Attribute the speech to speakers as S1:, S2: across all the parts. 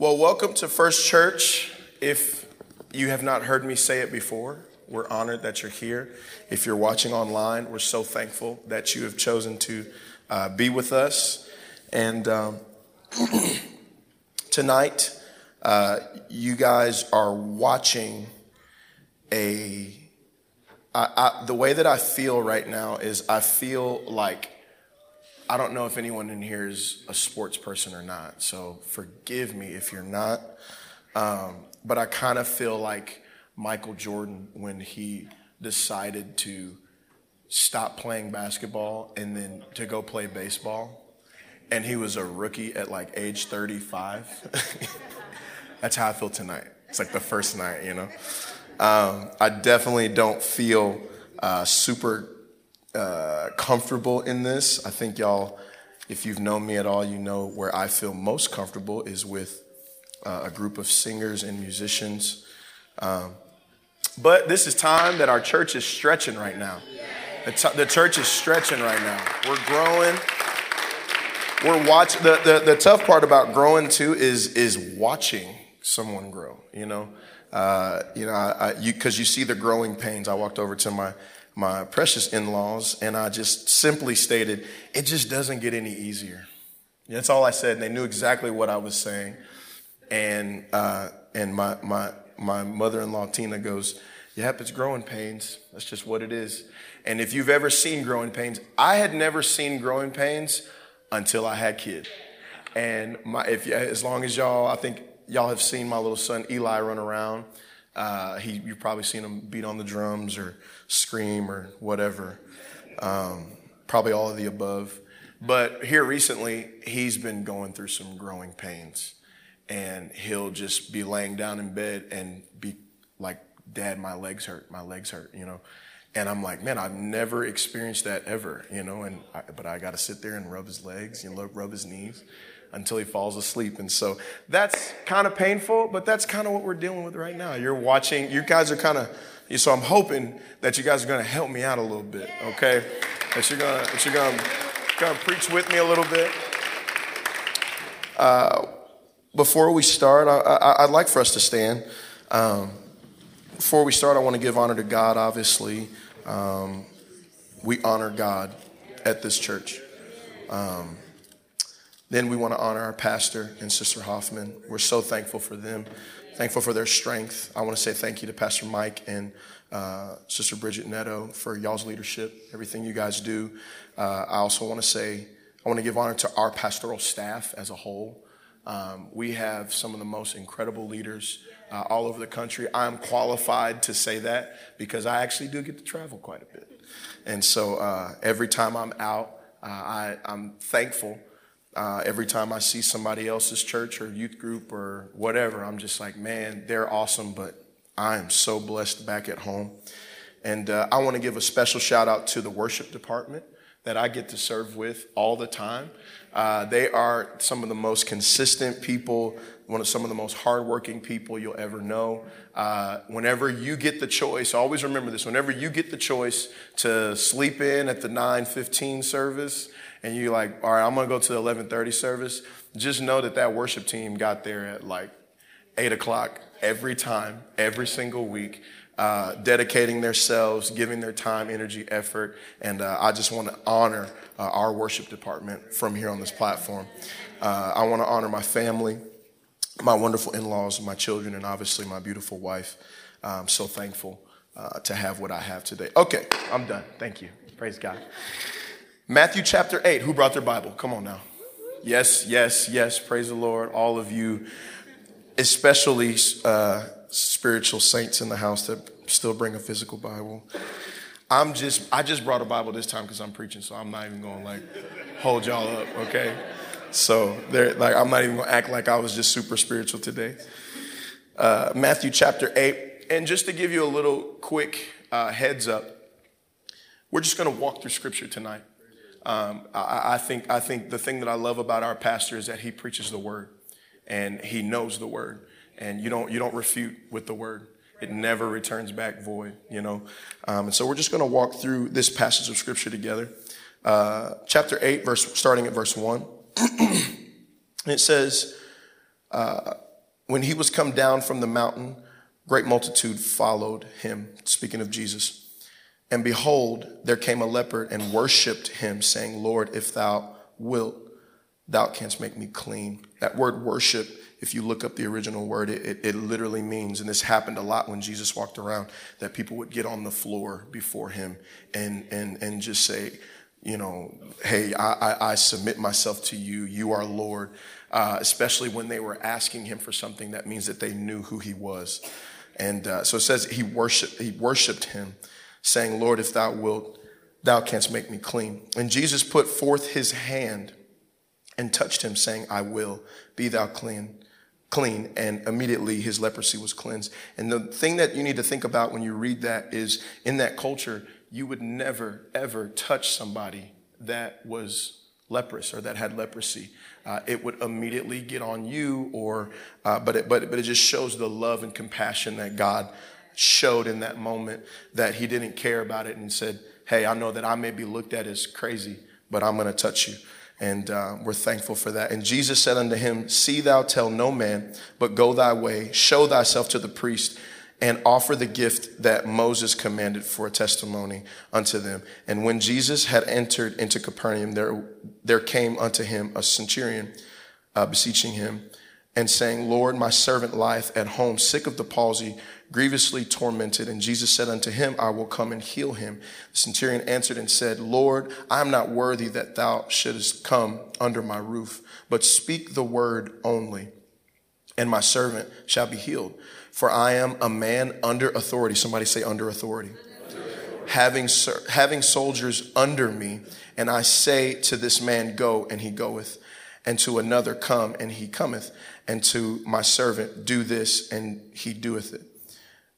S1: Well, welcome to First Church. If you have not heard me say it before, we're honored that you're here. If you're watching online, we're so thankful that you have chosen to uh, be with us. And um, tonight, uh, you guys are watching a. I, I, the way that I feel right now is I feel like I don't know if anyone in here is a sports person or not, so forgive me if you're not. Um, but I kind of feel like Michael Jordan when he decided to stop playing basketball and then to go play baseball. And he was a rookie at like age 35. That's how I feel tonight. It's like the first night, you know? Um, I definitely don't feel uh, super uh, comfortable in this. I think y'all, if you've known me at all, you know where I feel most comfortable is with uh, a group of singers and musicians. Um, but this is time that our church is stretching right now. The, t- the church is stretching right now. We're growing. We're watching. The, the, the tough part about growing too is is watching someone grow. You know, uh, you know, I, you because you see the growing pains. I walked over to my my precious in laws, and I just simply stated, it just doesn't get any easier. That's all I said, and they knew exactly what I was saying. And, uh, and my, my, my mother in law, Tina, goes, Yep, it's growing pains. That's just what it is. And if you've ever seen growing pains, I had never seen growing pains until I had kids. And my, if as long as y'all, I think y'all have seen my little son Eli run around. Uh, he, you've probably seen him beat on the drums or scream or whatever. Um, probably all of the above. But here recently, he's been going through some growing pains. And he'll just be laying down in bed and be like, Dad, my legs hurt, my legs hurt, you know. And I'm like, man, I've never experienced that ever, you know. And I, but I got to sit there and rub his legs, you know, rub his knees until he falls asleep. And so that's kind of painful, but that's kind of what we're dealing with right now. You're watching, you guys are kind of, so I'm hoping that you guys are going to help me out a little bit, okay? That you're going to, that you're going to, going to preach with me a little bit. Uh, before we start, I, would like for us to stand. Um, before we start, I want to give honor to God, obviously. Um, we honor God at this church. Um, then we want to honor our pastor and Sister Hoffman. We're so thankful for them, thankful for their strength. I want to say thank you to Pastor Mike and uh, Sister Bridget Neto for y'all's leadership, everything you guys do. Uh, I also want to say, I want to give honor to our pastoral staff as a whole. Um, we have some of the most incredible leaders uh, all over the country. I'm qualified to say that because I actually do get to travel quite a bit. And so uh, every time I'm out, uh, I, I'm thankful uh, every time I see somebody else's church or youth group or whatever, I'm just like, man, they're awesome, but I am so blessed back at home. And uh, I want to give a special shout out to the worship department that I get to serve with all the time. Uh, they are some of the most consistent people, one of some of the most hardworking people you'll ever know. Uh, whenever you get the choice, always remember this: whenever you get the choice to sleep in at the 9:15 service and you're like, all right, I'm gonna go to the 11:30 service, just know that that worship team got there at like eight o'clock every time, every single week. Uh, dedicating themselves, giving their time, energy, effort, and uh, I just want to honor uh, our worship department from here on this platform. Uh, I want to honor my family, my wonderful in-laws, my children, and obviously my beautiful wife. I'm so thankful uh, to have what I have today. Okay, I'm done. Thank you. Praise God. Matthew chapter 8. Who brought their Bible? Come on now. Yes, yes, yes. Praise the Lord. All of you, especially uh, spiritual saints in the house that still bring a physical Bible. I'm just, I just brought a Bible this time because I'm preaching, so I'm not even going to like hold y'all up, okay? So there, like, I'm not even going to act like I was just super spiritual today. Uh, Matthew chapter 8. And just to give you a little quick uh, heads up, we're just going to walk through scripture tonight. Um, I, I, think, I think the thing that I love about our pastor is that he preaches the word and he knows the word. And you don't, you don't refute with the word. It never returns back void, you know. Um, and so we're just going to walk through this passage of scripture together. Uh, chapter 8, verse, starting at verse 1. it says, uh, when he was come down from the mountain, great multitude followed him, speaking of Jesus. And behold, there came a leper and worshiped him, saying, Lord, if thou wilt, thou canst make me clean. That word worship, if you look up the original word, it, it, it, literally means, and this happened a lot when Jesus walked around, that people would get on the floor before him and, and, and just say, you know, hey, I, I, I submit myself to you. You are Lord. Uh, especially when they were asking him for something, that means that they knew who he was. And uh, so it says he worshiped, he worshiped him, saying, Lord, if thou wilt, thou canst make me clean. And Jesus put forth his hand and touched him, saying, I will, be thou clean. Clean, and immediately his leprosy was cleansed. And the thing that you need to think about when you read that is in that culture, you would never, ever touch somebody that was leprous or that had leprosy. Uh, it would immediately get on you, or uh, but it, but but it just shows the love and compassion that God showed in that moment that He didn't care about it and said, "Hey, I know that I may be looked at as crazy, but I'm going to touch you." And uh, we're thankful for that. And Jesus said unto him, See thou tell no man, but go thy way, show thyself to the priest, and offer the gift that Moses commanded for a testimony unto them. And when Jesus had entered into Capernaum, there, there came unto him a centurion, uh, beseeching him and saying, Lord, my servant lieth at home, sick of the palsy, grievously tormented. And Jesus said unto him, I will come and heal him. The centurion answered and said, Lord, I am not worthy that thou shouldest come under my roof, but speak the word only, and my servant shall be healed. For I am a man under authority. Somebody say, under authority. Having, having soldiers under me, and I say to this man, Go, and he goeth, and to another, Come, and he cometh, and to my servant, Do this, and he doeth it.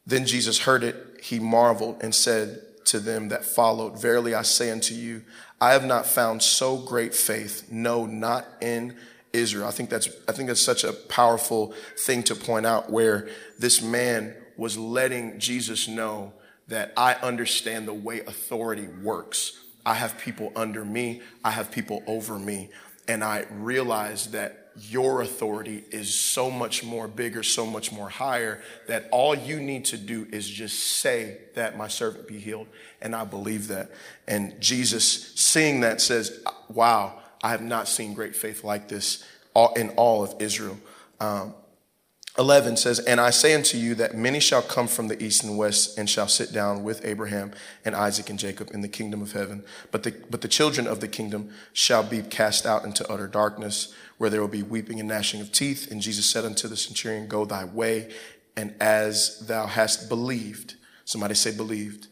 S1: Then Jesus heard it, he marveled, and said to them that followed, Verily I say unto you, I have not found so great faith, no, not in Israel. I think that's, I think that's such a powerful thing to point out where this man was letting Jesus know that I understand the way authority works. I have people under me. I have people over me. And I realize that your authority is so much more bigger, so much more higher that all you need to do is just say that my servant be healed. And I believe that. And Jesus seeing that says, wow, I have not seen great faith like this in all of Israel. Um, 11 says, And I say unto you that many shall come from the east and west and shall sit down with Abraham and Isaac and Jacob in the kingdom of heaven. But the, but the children of the kingdom shall be cast out into utter darkness, where there will be weeping and gnashing of teeth. And Jesus said unto the centurion, Go thy way, and as thou hast believed, somebody say, believed,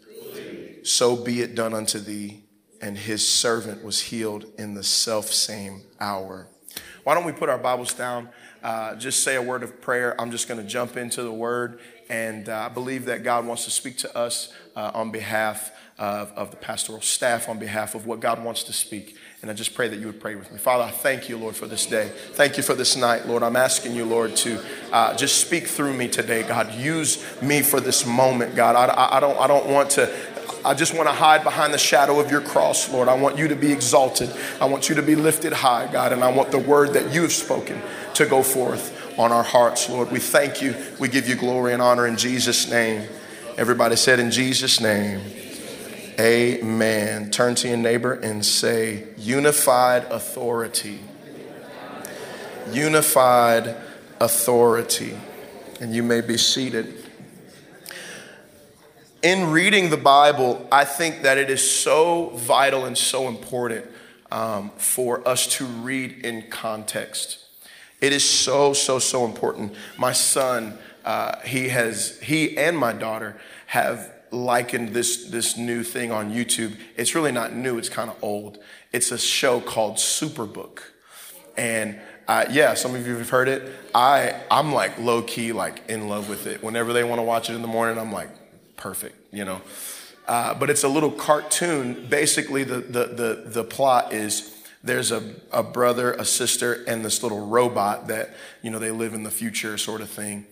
S1: so be it done unto thee. And his servant was healed in the self same hour. Why don't we put our Bibles down? Uh, just say a word of prayer. I'm just going to jump into the word. And uh, I believe that God wants to speak to us uh, on behalf of, of, the pastoral staff, on behalf of what God wants to speak. And I just pray that you would pray with me. Father, I thank you, Lord, for this day. Thank you for this night, Lord. I'm asking you, Lord, to uh, just speak through me today, God. Use me for this moment, God. I, I, I don't, I don't want to I just want to hide behind the shadow of your cross, Lord. I want you to be exalted. I want you to be lifted high, God, and I want the word that you have spoken to go forth on our hearts, Lord. We thank you. We give you glory and honor in Jesus' name. Everybody said, In Jesus' name, amen. Turn to your neighbor and say, Unified authority. Unified authority. And you may be seated in reading the Bible, I think that it is so vital and so important um, for us to read in context. It is so, so, so important. My son, uh, he has, he and my daughter have likened this, this new thing on YouTube. It's really not new, it's kind of old. It's a show called Superbook. And uh, yeah, some of you have heard it. I, I'm like low key, like in love with it. Whenever they want to watch it in the morning, I'm like, perfect, you know. Uh, but it's a little cartoon. Basically, the, the, the, the plot is there's a, a brother, a sister, and this little robot that, you know, they live in the future sort of thing.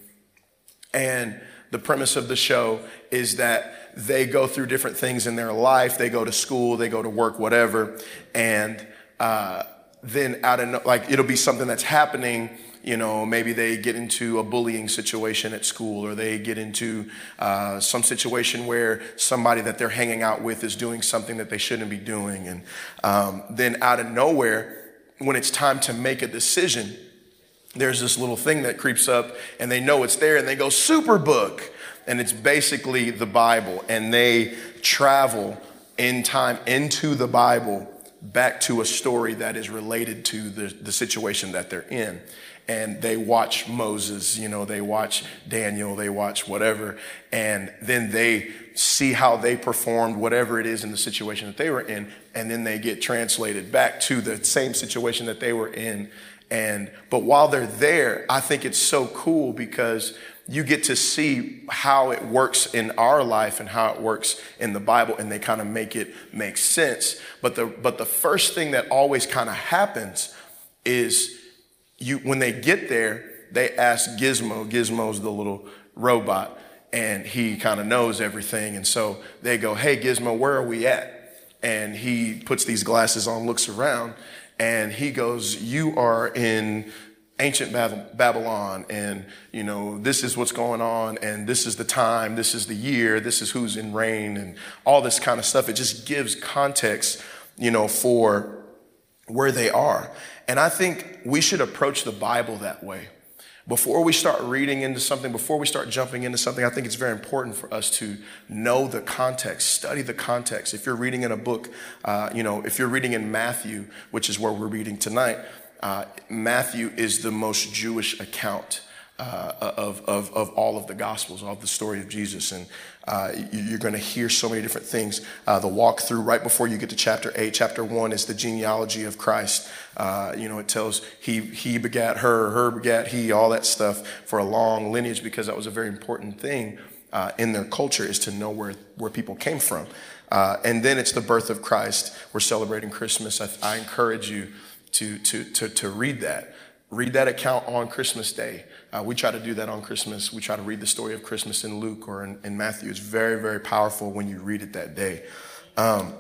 S1: And the premise of the show is that they go through different things in their life. They go to school, they go to work, whatever. And uh, then out of like it'll be something that's happening you know, maybe they get into a bullying situation at school or they get into uh, some situation where somebody that they're hanging out with is doing something that they shouldn't be doing. And um, then out of nowhere, when it's time to make a decision, there's this little thing that creeps up and they know it's there and they go, Superbook. And it's basically the Bible. And they travel in time into the Bible back to a story that is related to the, the situation that they're in and they watch Moses, you know, they watch Daniel, they watch whatever, and then they see how they performed whatever it is in the situation that they were in, and then they get translated back to the same situation that they were in. And but while they're there, I think it's so cool because you get to see how it works in our life and how it works in the Bible, and they kind of make it make sense. But the but the first thing that always kind of happens is you when they get there, they ask Gizmo. Gizmo's the little robot, and he kind of knows everything. And so they go, "Hey, Gizmo, where are we at?" And he puts these glasses on, looks around, and he goes, "You are in." ancient babylon and you know this is what's going on and this is the time this is the year this is who's in reign and all this kind of stuff it just gives context you know for where they are and I think we should approach the Bible that way. Before we start reading into something, before we start jumping into something, I think it's very important for us to know the context, study the context. If you're reading in a book, uh, you know, if you're reading in Matthew, which is where we're reading tonight, uh, Matthew is the most Jewish account uh, of, of, of all of the Gospels, of the story of Jesus. And uh, you're going to hear so many different things. Uh, the walkthrough right before you get to chapter 8. Chapter 1 is the genealogy of Christ. Uh, you know, it tells he, he begat her, her begat he, all that stuff for a long lineage because that was a very important thing uh, in their culture is to know where, where people came from. Uh, and then it's the birth of Christ. We're celebrating Christmas. I, I encourage you to, to, to, to read that. Read that account on Christmas Day. Uh, we try to do that on Christmas. We try to read the story of Christmas in Luke or in, in Matthew. It's very, very powerful when you read it that day. Um,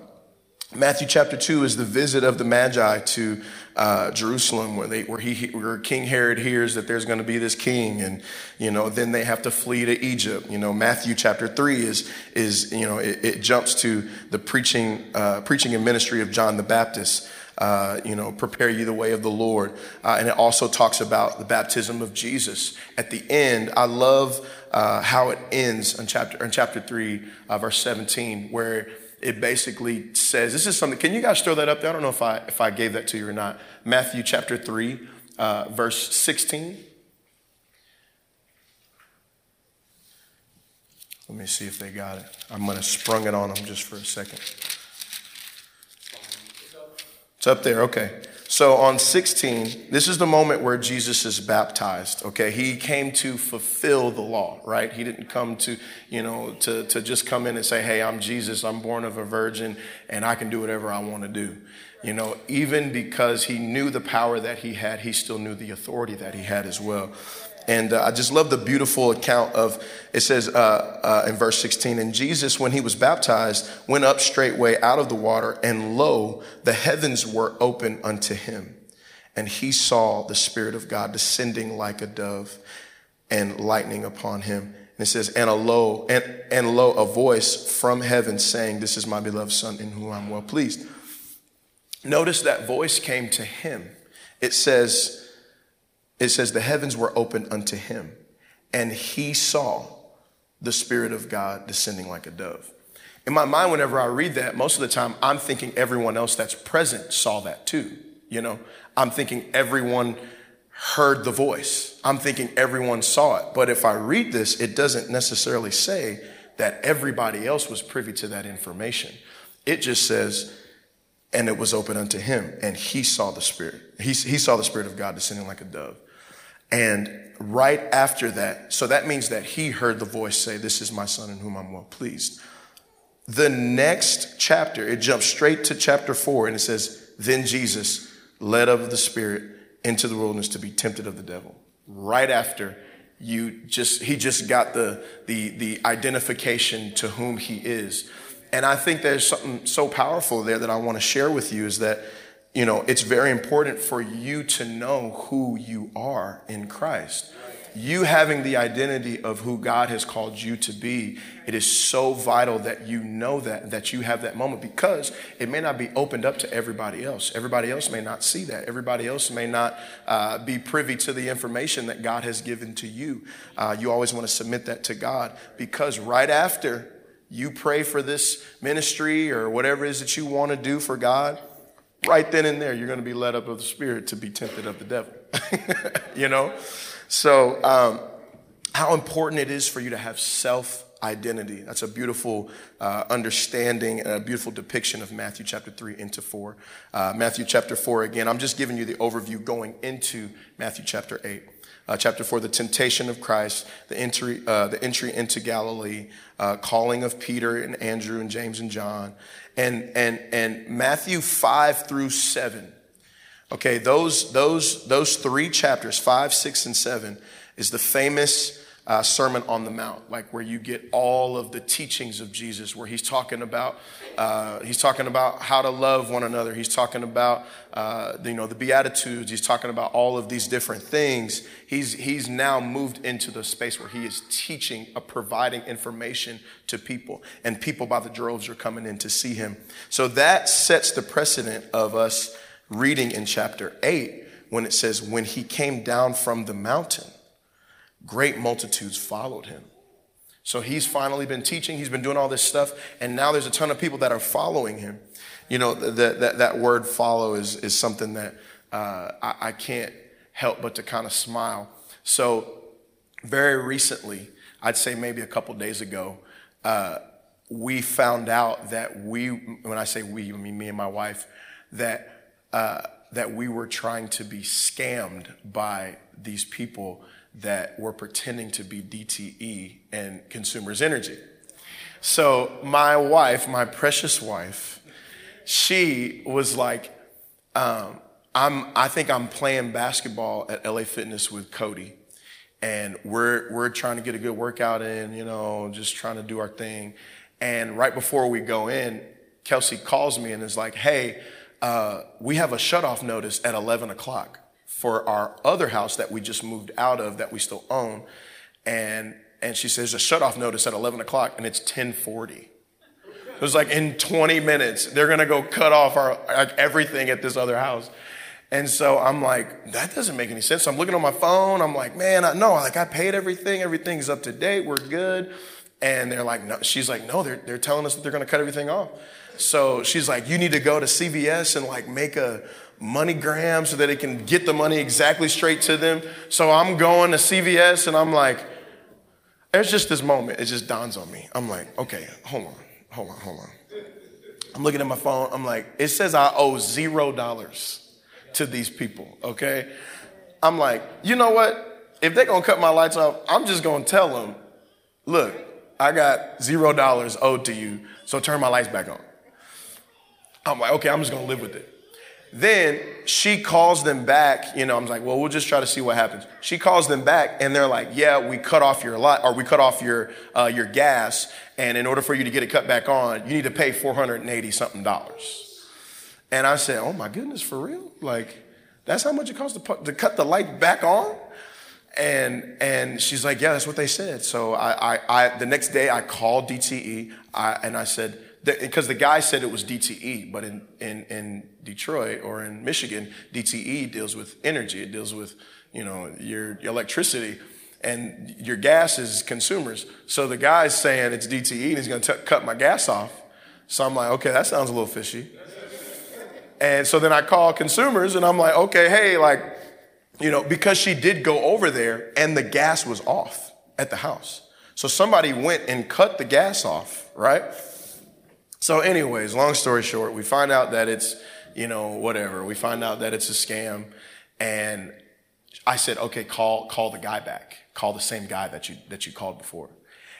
S1: Matthew chapter 2 is the visit of the Magi to uh, Jerusalem, where, they, where, he, where King Herod hears that there's going to be this king, and you know, then they have to flee to Egypt. You know, Matthew chapter 3 is, is you know, it, it jumps to the preaching, uh, preaching and ministry of John the Baptist uh, you know, prepare you the way of the Lord. Uh, and it also talks about the baptism of Jesus. At the end, I love uh, how it ends in chapter, in chapter 3, uh, verse 17, where it basically says, this is something, can you guys throw that up there? I don't know if I, if I gave that to you or not. Matthew chapter 3, uh, verse 16. Let me see if they got it. I'm going to sprung it on them just for a second. It's up there, okay. So on 16, this is the moment where Jesus is baptized, okay? He came to fulfill the law, right? He didn't come to, you know, to, to just come in and say, hey, I'm Jesus, I'm born of a virgin, and I can do whatever I want to do. You know, even because he knew the power that he had, he still knew the authority that he had as well. And uh, I just love the beautiful account of it says uh, uh, in verse 16, and Jesus, when he was baptized, went up straightway out of the water, and lo, the heavens were open unto him. And he saw the Spirit of God descending like a dove and lightning upon him. And it says, and a low, and, and lo, a voice from heaven saying, This is my beloved Son in whom I'm well pleased. Notice that voice came to him. It says, it says, the heavens were opened unto him, and he saw the Spirit of God descending like a dove. In my mind, whenever I read that, most of the time I'm thinking everyone else that's present saw that too. You know, I'm thinking everyone heard the voice. I'm thinking everyone saw it. But if I read this, it doesn't necessarily say that everybody else was privy to that information. It just says, and it was open unto him, and he saw the Spirit. He, he saw the Spirit of God descending like a dove. And right after that, so that means that he heard the voice say, This is my son in whom I'm well pleased. The next chapter, it jumps straight to chapter four, and it says, Then Jesus led of the Spirit into the wilderness to be tempted of the devil. Right after you just he just got the the the identification to whom he is. And I think there's something so powerful there that I want to share with you is that you know, it's very important for you to know who you are in Christ. You having the identity of who God has called you to be, it is so vital that you know that, that you have that moment because it may not be opened up to everybody else. Everybody else may not see that. Everybody else may not uh, be privy to the information that God has given to you. Uh, you always want to submit that to God because right after you pray for this ministry or whatever it is that you want to do for God, right then and there, you're going to be led up of the Spirit to be tempted of the devil. you know? So, um, how important it is for you to have self identity. That's a beautiful uh, understanding and a beautiful depiction of Matthew chapter 3 into 4. Uh, Matthew chapter 4, again, I'm just giving you the overview going into Matthew chapter 8. Uh, chapter 4, the temptation of Christ, the entry, uh, the entry into Galilee, uh, calling of Peter and Andrew and James and John, and, and, and Matthew 5 through 7. Okay, those, those, those three chapters, 5, 6, and 7, is the famous uh, Sermon on the Mount, like where you get all of the teachings of Jesus, where he's talking about uh, he's talking about how to love one another. He's talking about uh, you know the Beatitudes. He's talking about all of these different things. He's he's now moved into the space where he is teaching, uh, providing information to people, and people by the droves are coming in to see him. So that sets the precedent of us reading in chapter eight when it says when he came down from the mountain great multitudes followed him. So he's finally been teaching, he's been doing all this stuff, and now there's a ton of people that are following him. You know, that, that, that word follow is, is something that uh, I, I can't help but to kind of smile. So, very recently, I'd say maybe a couple days ago, uh, we found out that we, when I say we, I mean me and my wife, that, uh, that we were trying to be scammed by these people that were pretending to be DTE and Consumers Energy. So my wife, my precious wife, she was like, um, I'm, I think I'm playing basketball at LA Fitness with Cody. And we're, we're trying to get a good workout in, you know, just trying to do our thing. And right before we go in, Kelsey calls me and is like, hey, uh, we have a shutoff notice at 11 o'clock for our other house that we just moved out of that we still own. And, and she says, a shut off notice at 11 o'clock and it's 1040. It was like in 20 minutes, they're going to go cut off our, like everything at this other house. And so I'm like, that doesn't make any sense. So I'm looking on my phone. I'm like, man, I know, like I paid everything. Everything's up to date. We're good. And they're like, no, she's like, no, they're, they're telling us that they're going to cut everything off. So she's like, you need to go to CVS and like make a, MoneyGram so that it can get the money exactly straight to them. So I'm going to CVS and I'm like, there's just this moment, it just dawns on me. I'm like, okay, hold on, hold on, hold on. I'm looking at my phone, I'm like, it says I owe zero dollars to these people, okay? I'm like, you know what? If they're gonna cut my lights off, I'm just gonna tell them, look, I got zero dollars owed to you, so turn my lights back on. I'm like, okay, I'm just gonna live with it. Then she calls them back. You know, I'm like, well, we'll just try to see what happens. She calls them back, and they're like, yeah, we cut off your light, or we cut off your uh, your gas, and in order for you to get it cut back on, you need to pay 480 something dollars. And I said, oh my goodness, for real? Like, that's how much it costs to, to cut the light back on? And and she's like, yeah, that's what they said. So I, I, I the next day I called DTE, I, and I said because the, the, guy said it was DTE, but in, in, in Detroit or in Michigan, DTE deals with energy. It deals with, you know, your, your electricity and your gas is consumers. So the guy's saying it's DTE and he's going to cut my gas off. So I'm like, okay, that sounds a little fishy. And so then I call consumers and I'm like, okay, hey, like, you know, because she did go over there and the gas was off at the house. So somebody went and cut the gas off, right? So, anyways, long story short, we find out that it's, you know, whatever. We find out that it's a scam. And I said, okay, call, call the guy back. Call the same guy that you, that you called before.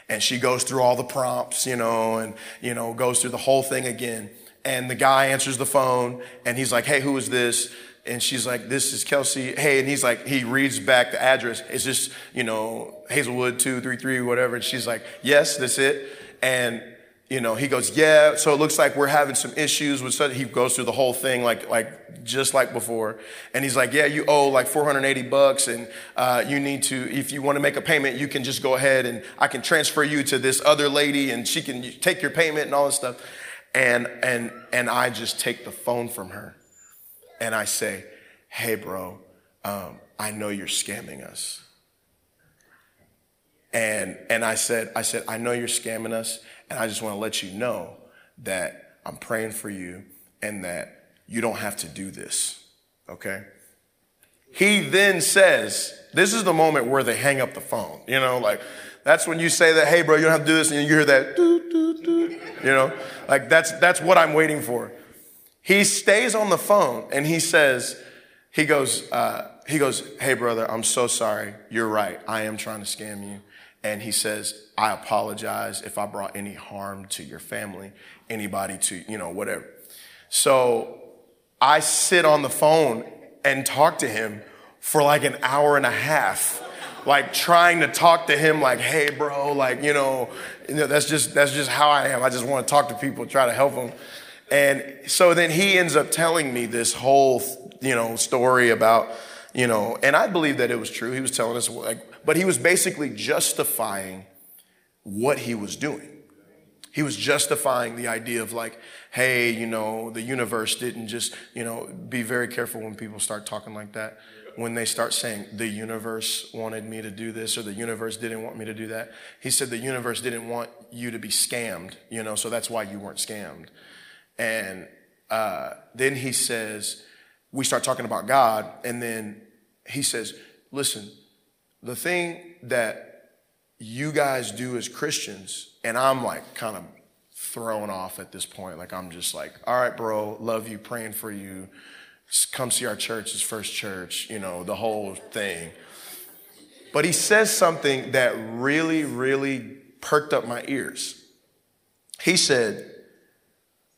S1: And she goes through all the prompts, you know, and, you know, goes through the whole thing again. And the guy answers the phone and he's like, hey, who is this? And she's like, this is Kelsey. Hey, and he's like, he reads back the address. It's just, you know, Hazelwood 233, whatever. And she's like, yes, that's it. And you know, he goes, yeah, so it looks like we're having some issues with such, he goes through the whole thing like, like, just like before. And he's like, yeah, you owe like 480 bucks and, uh, you need to, if you want to make a payment, you can just go ahead and I can transfer you to this other lady and she can take your payment and all this stuff. And, and, and I just take the phone from her and I say, hey, bro, um, I know you're scamming us. And, and I said, I said, I know you're scamming us. And I just want to let you know that I'm praying for you and that you don't have to do this. Okay? He then says, this is the moment where they hang up the phone. You know, like that's when you say that, hey, bro, you don't have to do this, and you hear that, doo, doo, doo. you know, like that's that's what I'm waiting for. He stays on the phone and he says, he goes, uh, he goes, hey, brother, I'm so sorry. You're right. I am trying to scam you. And he says, I apologize if I brought any harm to your family, anybody to, you know, whatever. So I sit on the phone and talk to him for like an hour and a half, like trying to talk to him like, hey, bro, like, you know, you know that's just, that's just how I am. I just want to talk to people, try to help them. And so then he ends up telling me this whole, you know, story about, you know, and I believe that it was true. He was telling us, like, but he was basically justifying what he was doing. He was justifying the idea of like, hey, you know, the universe didn't just, you know, be very careful when people start talking like that. When they start saying the universe wanted me to do this or the universe didn't want me to do that. He said the universe didn't want you to be scammed, you know, so that's why you weren't scammed. And uh, then he says, we start talking about God, and then he says, Listen, the thing that you guys do as Christians, and I'm like kind of thrown off at this point. Like, I'm just like, All right, bro, love you, praying for you. Come see our church, it's first church, you know, the whole thing. But he says something that really, really perked up my ears. He said,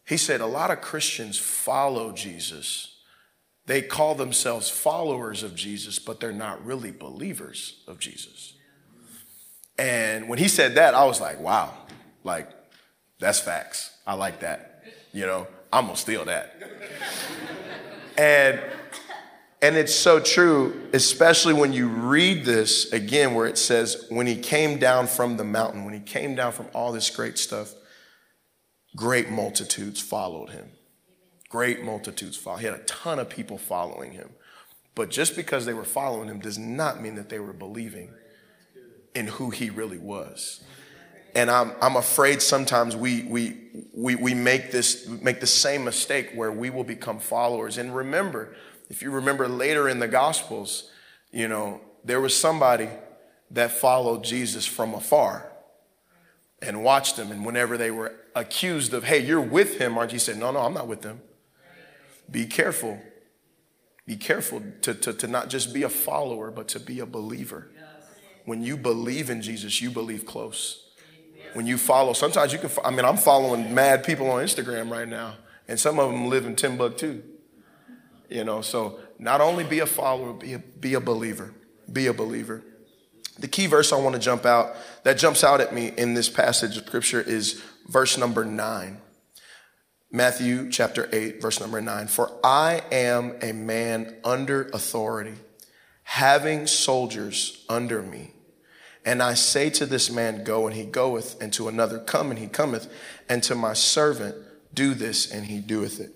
S1: he said, a lot of Christians follow Jesus they call themselves followers of Jesus, but they're not really believers of Jesus. And when he said that, I was like, wow, like, that's facts. I like that. You know, I'm gonna steal that. and and it's so true, especially when you read this again, where it says, when he came down from the mountain, when he came down from all this great stuff, great multitudes followed him. Great multitudes follow. He had a ton of people following him. But just because they were following him does not mean that they were believing in who he really was. And I'm, I'm afraid sometimes we, we, we, we make this, make the same mistake where we will become followers. And remember, if you remember later in the Gospels, you know, there was somebody that followed Jesus from afar and watched him. And whenever they were accused of, hey, you're with him, aren't you? He said, no, no, I'm not with them be careful. Be careful to, to, to not just be a follower, but to be a believer. When you believe in Jesus, you believe close. When you follow, sometimes you can, I mean, I'm following mad people on Instagram right now, and some of them live in Timbuktu. You know, so not only be a follower, be a, be a believer. Be a believer. The key verse I want to jump out, that jumps out at me in this passage of scripture is verse number nine. Matthew chapter 8, verse number 9. For I am a man under authority, having soldiers under me. And I say to this man, Go, and he goeth, and to another, Come, and he cometh, and to my servant, Do this, and he doeth it.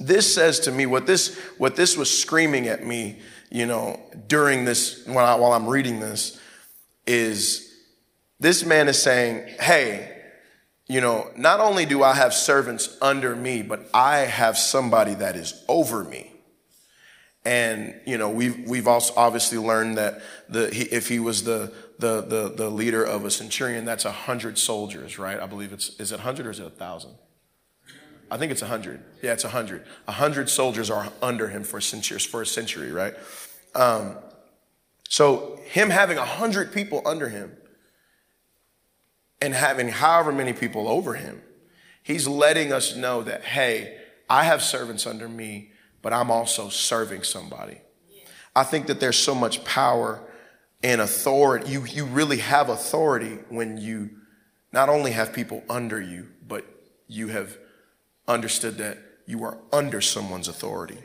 S1: This says to me what this what this was screaming at me, you know, during this while, I, while I'm reading this, is this man is saying, Hey, you know, not only do I have servants under me, but I have somebody that is over me. And you know, we've we've also obviously learned that the he, if he was the the the the leader of a centurion, that's a hundred soldiers, right? I believe it's is it hundred or is it a thousand? I think it's a hundred. Yeah, it's a hundred. A hundred soldiers are under him for centuries for a century, right? Um, so him having a hundred people under him and having however many people over him, he's letting us know that, hey, I have servants under me, but I'm also serving somebody. I think that there's so much power and authority. You, you really have authority when you not only have people under you, but you have understood that you are under someone's authority.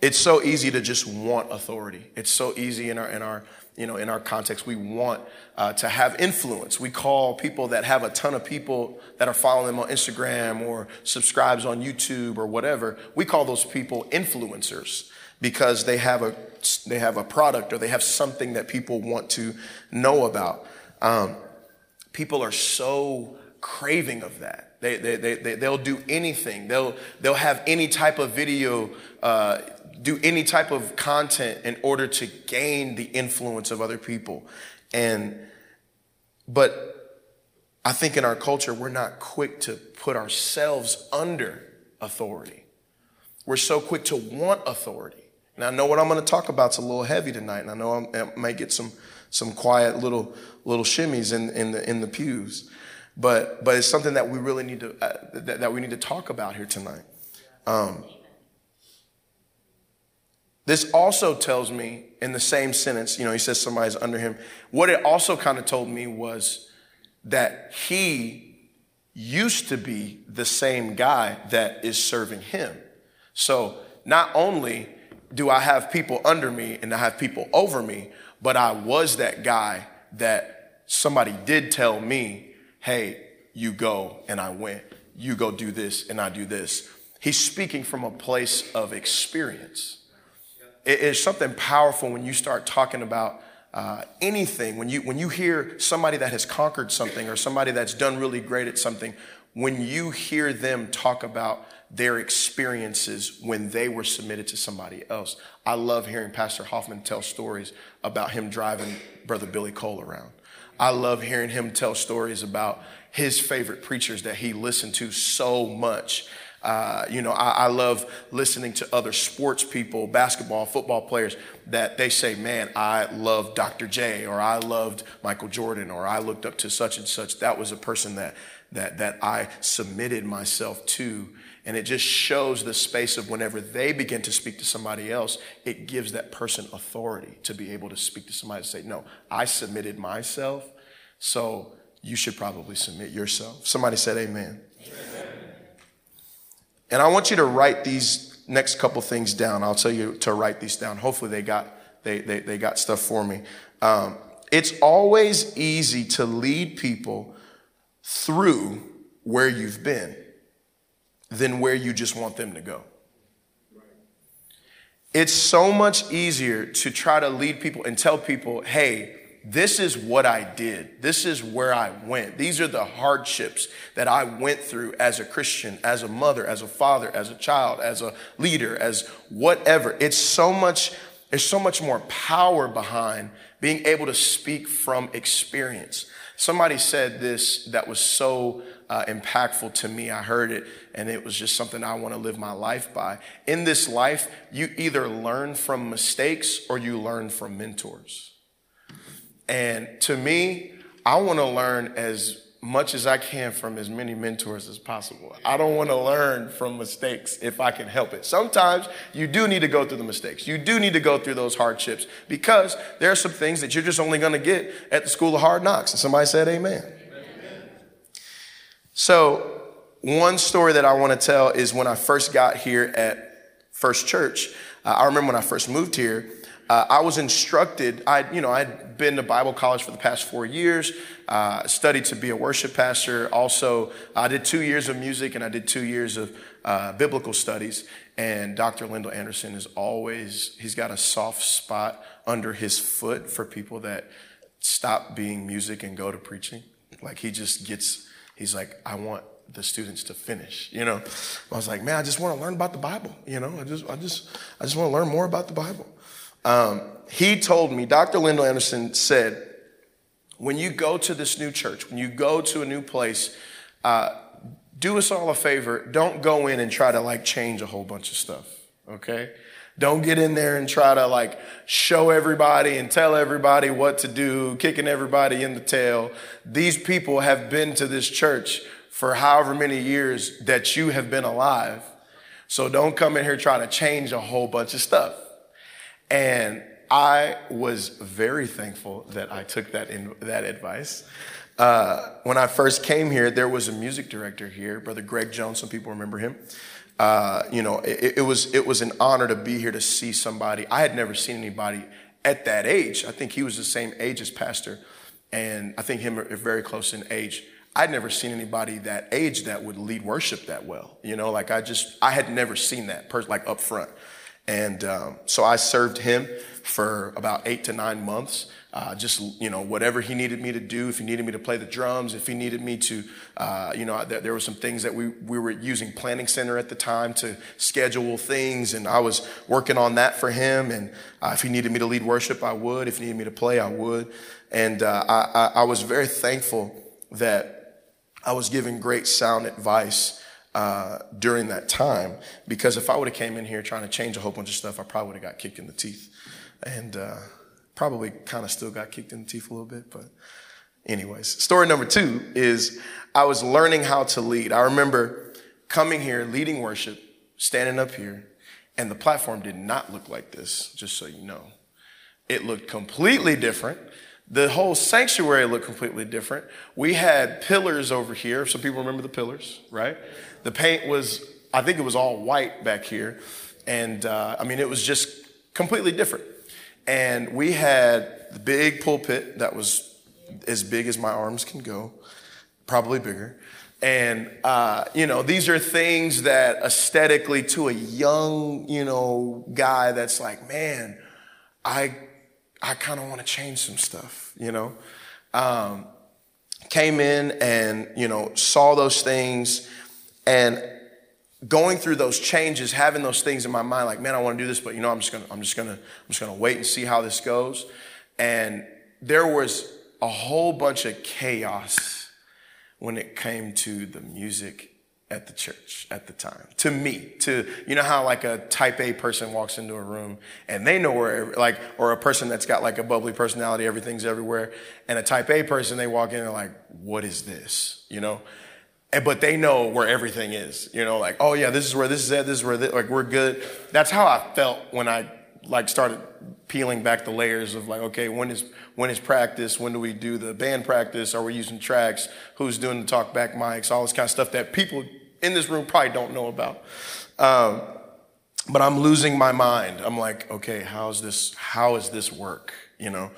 S1: It's so easy to just want authority. It's so easy in our in our you know in our context we want uh, to have influence. We call people that have a ton of people that are following them on Instagram or subscribes on YouTube or whatever. We call those people influencers because they have a they have a product or they have something that people want to know about. Um, people are so craving of that. They, they, they, they, they'll do anything. They'll, they'll have any type of video, uh, do any type of content in order to gain the influence of other people. And, but I think in our culture, we're not quick to put ourselves under authority. We're so quick to want authority. And I know what I'm going to talk about is a little heavy tonight, and I know I'm, i might get some some quiet little little shimmies in, in the in the pews, but but it's something that we really need to uh, that, that we need to talk about here tonight. Um, this also tells me in the same sentence, you know, he says somebody's under him. What it also kind of told me was that he used to be the same guy that is serving him. So not only do I have people under me and I have people over me, but I was that guy that somebody did tell me, hey, you go and I went. You go do this and I do this. He's speaking from a place of experience. It is something powerful when you start talking about uh, anything. When you when you hear somebody that has conquered something or somebody that's done really great at something, when you hear them talk about their experiences when they were submitted to somebody else. I love hearing Pastor Hoffman tell stories about him driving Brother Billy Cole around. I love hearing him tell stories about his favorite preachers that he listened to so much. Uh, you know, I, I, love listening to other sports people, basketball, football players, that they say, man, I love Dr. J, or I loved Michael Jordan, or I looked up to such and such. That was a person that, that, that I submitted myself to and it just shows the space of whenever they begin to speak to somebody else, it gives that person authority to be able to speak to somebody and say, No, I submitted myself, so you should probably submit yourself. Somebody said, Amen. amen. And I want you to write these next couple things down. I'll tell you to write these down. Hopefully, they got, they, they, they got stuff for me. Um, it's always easy to lead people through where you've been than where you just want them to go. It's so much easier to try to lead people and tell people, hey, this is what I did. This is where I went. These are the hardships that I went through as a Christian, as a mother, as a father, as a child, as a leader, as whatever. It's so much, there's so much more power behind being able to speak from experience. Somebody said this that was so uh, impactful to me. I heard it and it was just something I want to live my life by. In this life, you either learn from mistakes or you learn from mentors. And to me, I want to learn as much as I can from as many mentors as possible. I don't want to learn from mistakes if I can help it. Sometimes you do need to go through the mistakes. You do need to go through those hardships because there are some things that you're just only going to get at the school of hard knocks. And somebody said, Amen. amen. So, one story that I want to tell is when I first got here at First Church. Uh, I remember when I first moved here. Uh, I was instructed. I, you know, I'd been to Bible college for the past four years. Uh, studied to be a worship pastor. Also, I did two years of music and I did two years of uh, biblical studies. And Dr. Lyndall Anderson is always, he's got a soft spot under his foot for people that stop being music and go to preaching. Like he just gets, he's like, I want the students to finish, you know. I was like, man, I just want to learn about the Bible, you know. I just, I just, I just want to learn more about the Bible. Um, he told me, Dr. Lyndall Anderson said, when you go to this new church, when you go to a new place, uh, do us all a favor. Don't go in and try to like change a whole bunch of stuff, okay? Don't get in there and try to like show everybody and tell everybody what to do, kicking everybody in the tail. These people have been to this church for however many years that you have been alive. So don't come in here trying to change a whole bunch of stuff. And I was very thankful that I took that in, that advice Uh, when I first came here, there was a music director here, Brother Greg Jones. Some people remember him. Uh, you know, it, it, was it was an honor to be here to see somebody. I had never seen anybody at that age. I think he was the same age as Pastor, and I think him are very close in age. I'd never seen anybody that age that would lead worship that well. You know, like I just I had never seen that person like up front, and um, so I served him for about eight to nine months. Uh, just you know whatever he needed me to do if he needed me to play the drums if he needed me to uh, you know there, there were some things that we, we were using planning center at the time to schedule things and i was working on that for him. And uh, if he needed me to lead worship i would. If he needed me to play i would. And uh, I, I, I, was very thankful that i was given great sound advice uh, during that time because if i would have came in here trying to change a whole bunch of stuff i probably would have got kicked in the teeth and uh, probably kind of still got kicked in the teeth a little bit, but anyways. Story number two is I was learning how to lead. I remember coming here, leading worship, standing up here, and the platform did not look like this, just so you know. It looked completely different. The whole sanctuary looked completely different. We had pillars over here. Some people remember the pillars, right? The paint was, I think it was all white back here. And uh, I mean, it was just completely different. And we had the big pulpit that was as big as my arms can go, probably bigger. And, uh, you know, these are things that aesthetically to a young, you know, guy that's like, man, I, I kind of want to change some stuff, you know. Um, came in and, you know, saw those things and going through those changes, having those things in my mind, like, man, I want to do this, but you know, I'm just gonna, I'm just gonna, I'm just gonna wait and see how this goes. And there was a whole bunch of chaos when it came to the music at the church at the time. To me, to you know how like a type A person walks into a room and they know where like or a person that's got like a bubbly personality, everything's everywhere, and a type A person they walk in and like, what is this? You know? And, but they know where everything is, you know, like, oh yeah, this is where this is at, this is where, this, like, we're good. That's how I felt when I, like, started peeling back the layers of like, okay, when is, when is practice? When do we do the band practice? Are we using tracks? Who's doing the talk back mics? All this kind of stuff that people in this room probably don't know about. Um, but I'm losing my mind. I'm like, okay, how's this, How is this work? You know?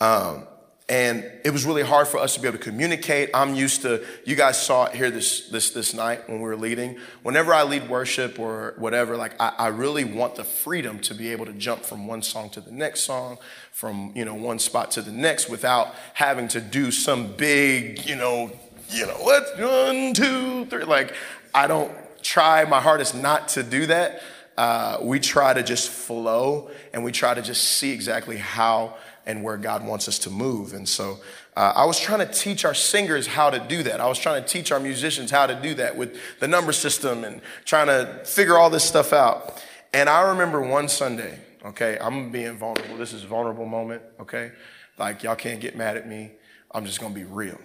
S1: Um, and it was really hard for us to be able to communicate. I'm used to, you guys saw it here this, this, this night when we were leading. Whenever I lead worship or whatever, like I, I really want the freedom to be able to jump from one song to the next song, from, you know, one spot to the next without having to do some big, you know, you know, let's one, two, three. Like I don't try my hardest not to do that. Uh, we try to just flow and we try to just see exactly how and where God wants us to move. And so uh, I was trying to teach our singers how to do that. I was trying to teach our musicians how to do that with the number system and trying to figure all this stuff out. And I remember one Sunday, okay, I'm being vulnerable. This is a vulnerable moment, okay? Like, y'all can't get mad at me. I'm just gonna be real.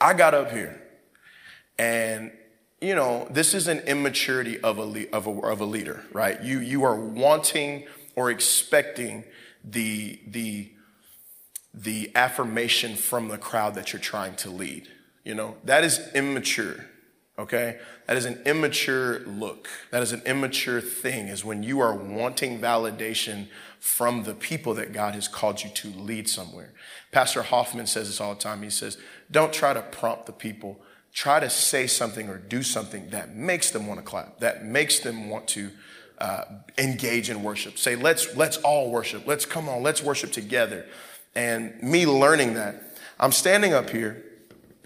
S1: I got up here and you know, this is an immaturity of a, of a, of a leader, right? You, you are wanting or expecting the, the, the affirmation from the crowd that you're trying to lead. You know, that is immature. Okay? That is an immature look. That is an immature thing, is when you are wanting validation from the people that God has called you to lead somewhere. Pastor Hoffman says this all the time. He says, Don't try to prompt the people. Try to say something or do something that makes them want to clap, that makes them want to uh, engage in worship. Say, let's, let's all worship. Let's come on, let's worship together. And me learning that, I'm standing up here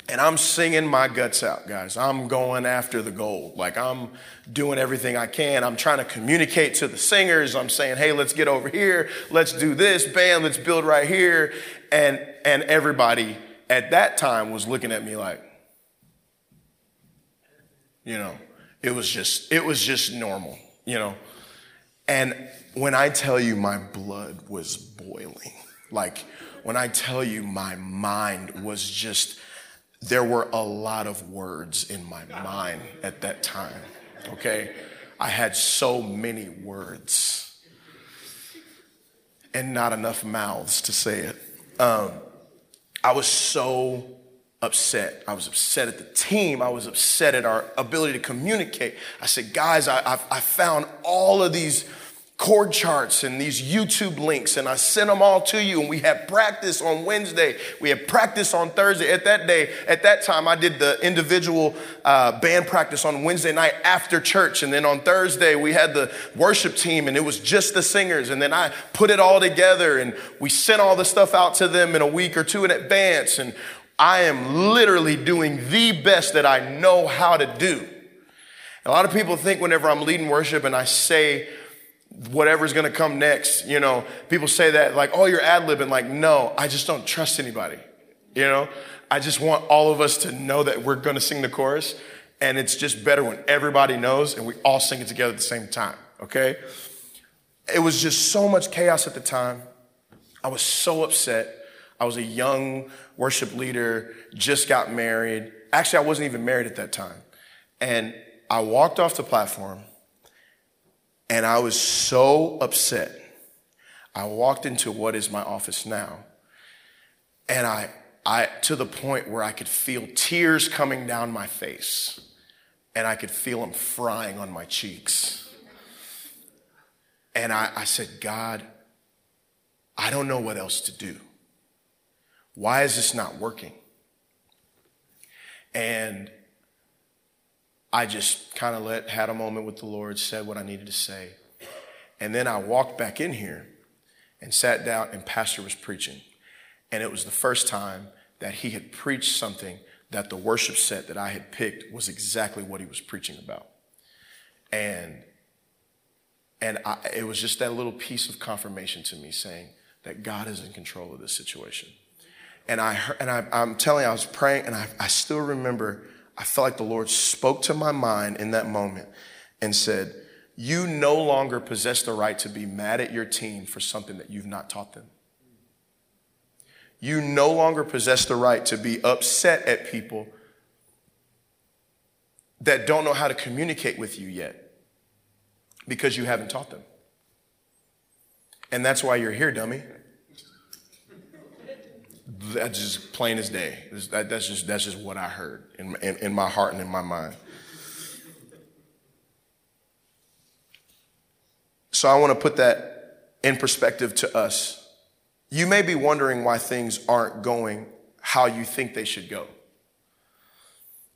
S1: and I'm singing my guts out, guys. I'm going after the gold. Like I'm doing everything I can. I'm trying to communicate to the singers. I'm saying, hey, let's get over here. Let's do this. Band, let's build right here. And, and everybody at that time was looking at me like, you know, it was just, it was just normal you know. And when I tell you my blood was boiling, like when I tell you my mind was just, there were a lot of words in my mind at that time, okay? I had so many words and not enough mouths to say it. Um, I was so upset. I was upset at the team. I was upset at our ability to communicate. I said, guys, I, I, I found all of these chord charts and these YouTube links, and I sent them all to you. And we had practice on Wednesday. We had practice on Thursday. At that day, at that time, I did the individual uh, band practice on Wednesday night after church. And then on Thursday, we had the worship team, and it was just the singers. And then I put it all together, and we sent all the stuff out to them in a week or two in advance. And I am literally doing the best that I know how to do. A lot of people think whenever I'm leading worship and I say, whatever's to come next. You know, people say that like, oh, you're ad libbing. Like, no, I just don't trust anybody. You know, I just want all of us to know that we're to sing the chorus. And it's just better when everybody knows and we all sing it together at the same time. Okay. It was just so much chaos at the time. I was so upset. I was a young worship leader, just got married. Actually, I wasn't even married at that time. And I walked off the platform and I was so upset. I walked into what is my office now. And I, I, to the point where I could feel tears coming down my face and I could feel them frying on my cheeks. And I, I said, God, I don't know what else to do. Why is this not working? And I just kind of let, had a moment with the Lord, said what I needed to say. And then I walked back in here and sat down, and Pastor was preaching. And it was the first time that he had preached something that the worship set that I had picked was exactly what he was preaching about. And and I, it was just that little piece of confirmation to me saying that God is in control of this situation. And I and I, am telling you, I was praying, and I, I still remember I felt like the Lord spoke to my mind in that moment and said, You no longer possess the right to be mad at your team for something that you've not taught them. You no longer possess the right to be upset at people that don't know how to communicate with you yet because you haven't taught them. And that's why you're here, dummy. That's just plain as day. That's just, that's just what I heard in, in, in my heart and in my mind. So I want to put that in perspective to us. You may be wondering why things aren't going how you think they should go.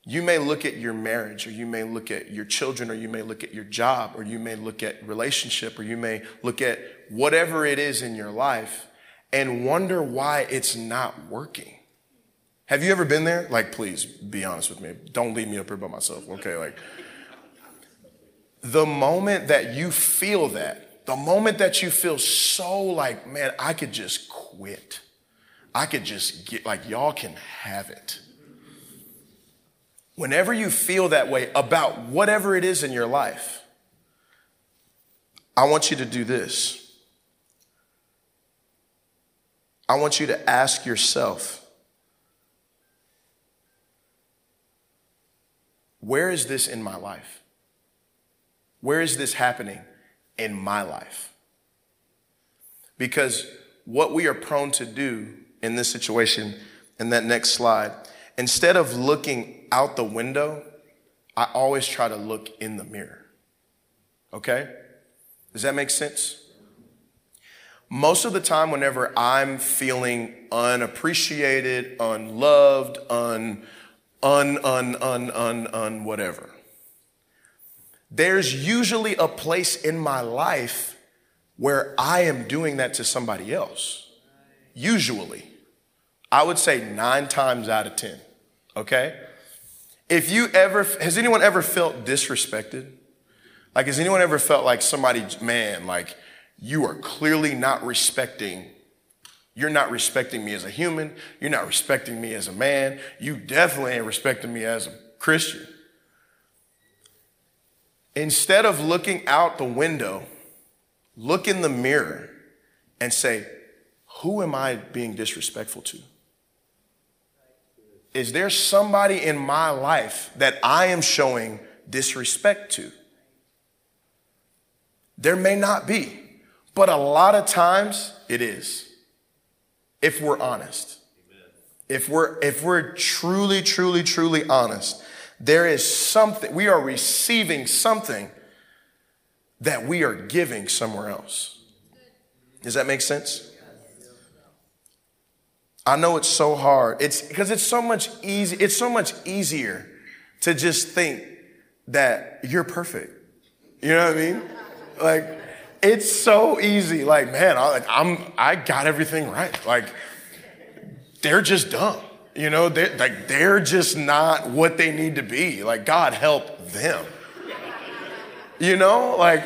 S1: You may look at your marriage, or you may look at your children, or you may look at your job, or you may look at relationship, or you may look at whatever it is in your life and wonder why it's not working. Have you ever been there? Like, please be honest with me. Don't leave me up here by myself. Okay, like, the moment that you feel that, the moment that you feel so like, man, I could just quit. I could just get, like, y'all can have it. Whenever you feel that way about whatever it is in your life, I want you to do this. I want you to ask yourself where is this in my life? Where is this happening in my life? Because what we are prone to do in this situation, in that next slide, instead of looking out the window, I always try to look in the mirror. Okay? Does that make sense? Most of the time, whenever I'm feeling unappreciated, unloved, un, un, un, un, un, un, whatever, there's usually a place in my life where I am doing that to somebody else. Usually. I would say nine times out of 10. Okay? If you ever, has anyone ever felt disrespected? Like, has anyone ever felt like somebody, man, like, you are clearly not respecting. You're not respecting me as a human. You're not respecting me as a man. You definitely ain't respecting me as a Christian. Instead of looking out the window, look in the mirror and say, Who am I being disrespectful to? Is there somebody in my life that I am showing disrespect to? There may not be. But a lot of times it is, if we're honest. if we're if we're truly, truly, truly honest, there is something, we are receiving something that we are giving somewhere else. Does that make sense? I know it's so hard. It's because it's so much easy, it's so much easier to just think that you're perfect. You know what I mean? Like, it's so easy. Like, man, I, like, I'm, I got everything right. Like, they're just dumb. You know, they're, like, they're just not what they need to be. Like, God help them. You know, like,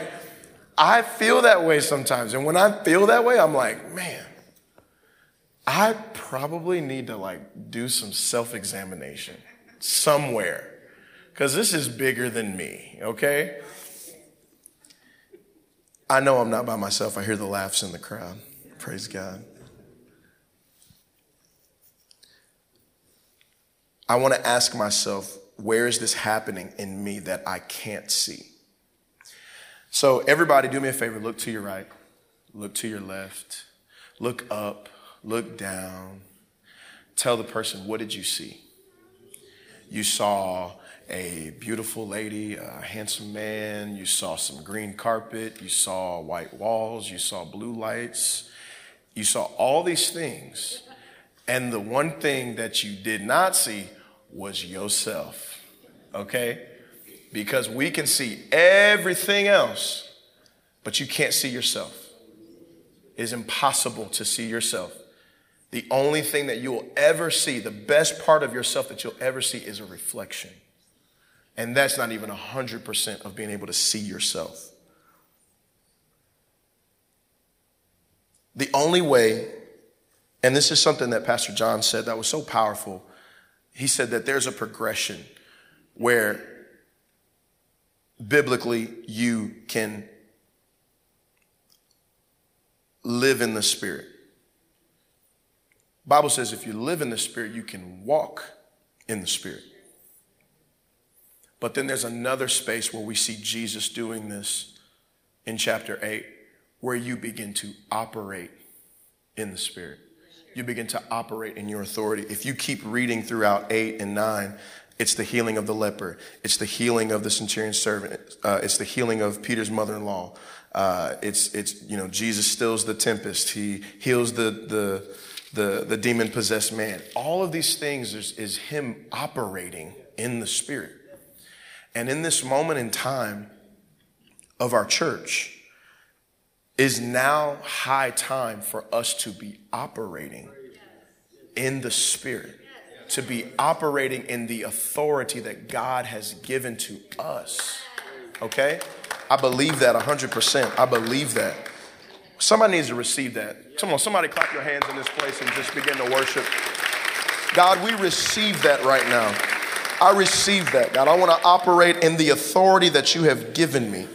S1: I feel that way sometimes. And when I feel that way, I'm like, man, I probably need to like do some self examination somewhere because this is bigger than me, okay? I know I'm not by myself. I hear the laughs in the crowd. Praise God. I want to ask myself, where is this happening in me that I can't see? So, everybody, do me a favor look to your right, look to your left, look up, look down. Tell the person, what did you see? You saw a beautiful lady, a handsome man, you saw some green carpet, you saw white walls, you saw blue lights, you saw all these things. And the one thing that you did not see was yourself. Okay? Because we can see everything else, but you can't see yourself. It is impossible to see yourself. The only thing that you will ever see, the best part of yourself that you'll ever see, is a reflection. And that's not even 100% of being able to see yourself. The only way, and this is something that Pastor John said that was so powerful, he said that there's a progression where biblically you can live in the spirit. Bible says if you live in the spirit, you can walk in the spirit. But then there's another space where we see Jesus doing this in chapter 8, where you begin to operate in the spirit. You begin to operate in your authority. If you keep reading throughout 8 and 9, it's the healing of the leper. It's the healing of the centurion's servant. Uh, it's the healing of Peter's mother-in-law. Uh, it's, it's, you know, Jesus stills the tempest. He heals the, the, the, the demon possessed man. All of these things is, is him operating in the spirit. And in this moment in time of our church, is now high time for us to be operating in the spirit to be operating in the authority that God has given to us. Okay? I believe that 100%. I believe that. Somebody needs to receive that. Come on, somebody clap your hands in this place and just begin to worship. God, we receive that right now. I receive that, God. I want to operate in the authority that you have given me.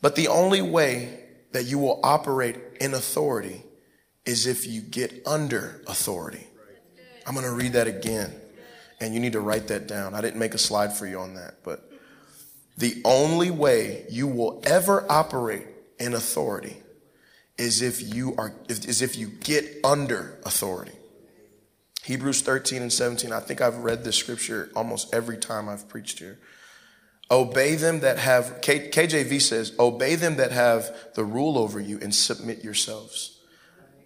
S1: But the only way that you will operate in authority is if you get under authority. I'm going to read that again, and you need to write that down. I didn't make a slide for you on that, but the only way you will ever operate in authority is if you are is if you get under authority. Hebrews 13 and 17. I think I've read this scripture almost every time I've preached here. Obey them that have, KJV says, obey them that have the rule over you and submit yourselves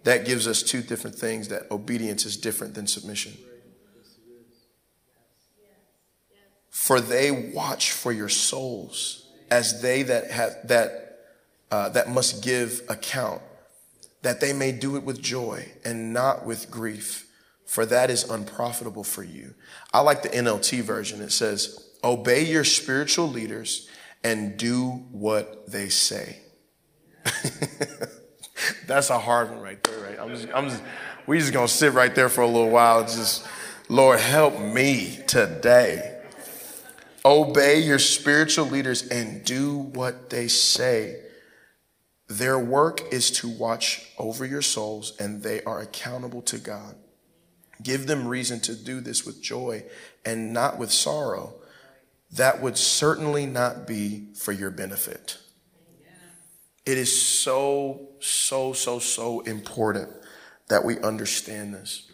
S1: that gives us two different things that obedience is different than submission. For they watch for your souls as they that have that uh, that must give account, that they may do it with joy and not with grief, for that is unprofitable for you. I like the NLT version. It says, "Obey your spiritual leaders and do what they say." That's a hard one right there, right? I'm just, I'm just, we just gonna sit right there for a little while. Just, Lord, help me today. Obey your spiritual leaders and do what they say. Their work is to watch over your souls, and they are accountable to God. Give them reason to do this with joy and not with sorrow. That would certainly not be for your benefit. It is so, so, so, so important that we understand this.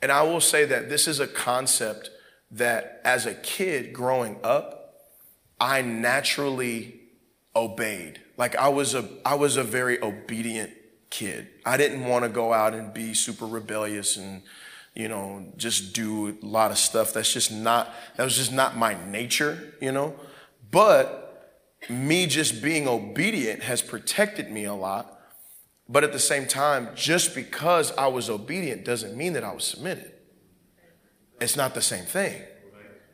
S1: And I will say that this is a concept that as a kid growing up, I naturally obeyed. Like I was a I was a very obedient kid. I didn't want to go out and be super rebellious and you know just do a lot of stuff that's just not that was just not my nature, you know. But me just being obedient has protected me a lot. But at the same time, just because I was obedient doesn't mean that I was submitted. It's not the same thing.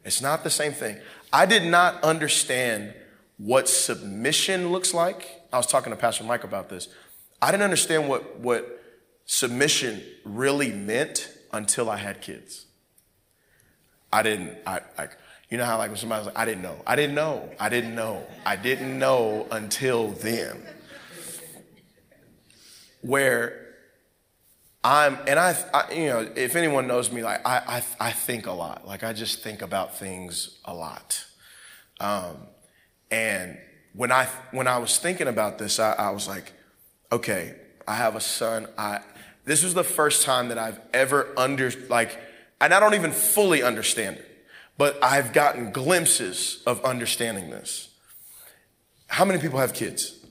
S1: It's not the same thing. I did not understand what submission looks like. I was talking to Pastor Mike about this. I didn't understand what, what submission really meant until I had kids. I didn't, I, I, you know how like when somebody's like, I didn't know, I didn't know, I didn't know, I didn't know until then. Where I'm, and I, I, you know, if anyone knows me, like I, I, I think a lot. Like I just think about things a lot. Um, and when I when I was thinking about this, I, I was like, okay, I have a son. I this was the first time that I've ever under like, and I don't even fully understand it, but I've gotten glimpses of understanding this. How many people have kids?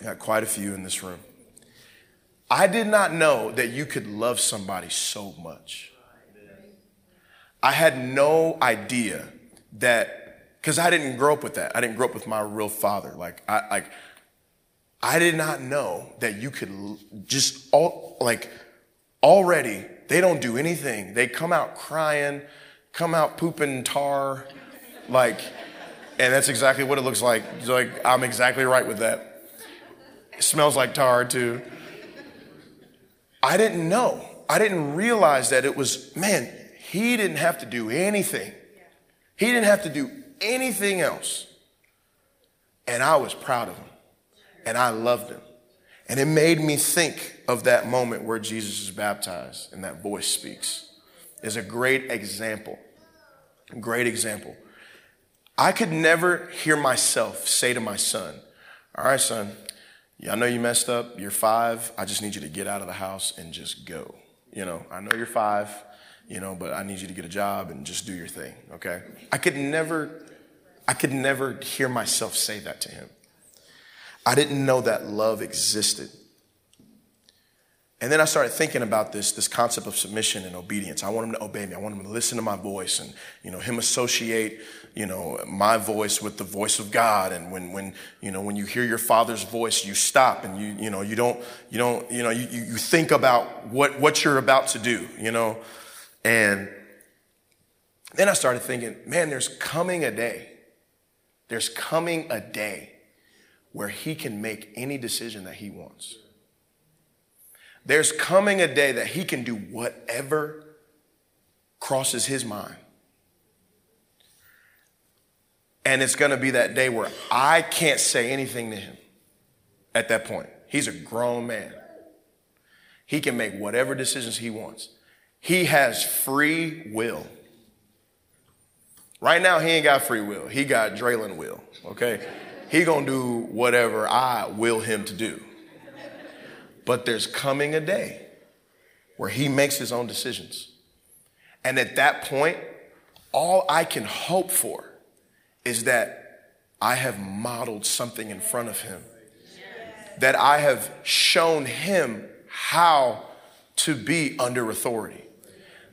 S1: I got quite a few in this room. I did not know that you could love somebody so much. I had no idea that because I didn't grow up with that. I didn't grow up with my real father. Like I like I did not know that you could just all like already they don't do anything. They come out crying, come out pooping tar, like, and that's exactly what it looks like. It's like I'm exactly right with that. It smells like tar too. I didn't know. I didn't realize that it was, man, he didn't have to do anything. He didn't have to do anything else. And I was proud of him. And I loved him. And it made me think of that moment where Jesus is baptized and that voice speaks. Is a great example. Great example. I could never hear myself say to my son, All right, son, I know you messed up. You're five. I just need you to get out of the house and just go. You know, I know you're five, you know, but I need you to get a job and just do your thing, okay? I could never I could never hear myself say that to him. I didn't know that love existed. And then I started thinking about this, this concept of submission and obedience. I want him to obey me. I want him to listen to my voice and, you know, him associate, you know, my voice with the voice of God. And when, when, you know, when you hear your father's voice, you stop and you, you know, you don't, you don't, you know, you, you think about what, what you're about to do, you know. And then I started thinking, man, there's coming a day there's coming a day where he can make any decision that he wants. There's coming a day that he can do whatever crosses his mind. And it's going to be that day where I can't say anything to him at that point. He's a grown man. He can make whatever decisions he wants. He has free will. Right now, he ain't got free will. He got Draylin will, okay? He gonna do whatever I will him to do. But there's coming a day where he makes his own decisions. And at that point, all I can hope for is that I have modeled something in front of him. That I have shown him how to be under authority.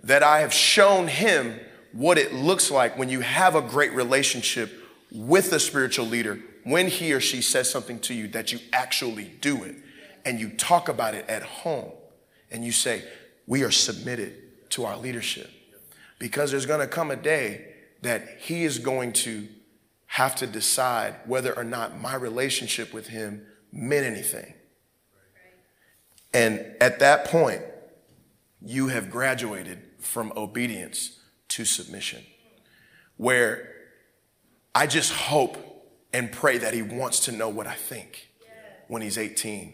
S1: That I have shown him what it looks like when you have a great relationship with a spiritual leader when he or she says something to you that you actually do it and you talk about it at home and you say, We are submitted to our leadership. Because there's gonna come a day that he is going to have to decide whether or not my relationship with him meant anything. And at that point, you have graduated from obedience to submission, where I just hope and pray that he wants to know what I think when he's 18.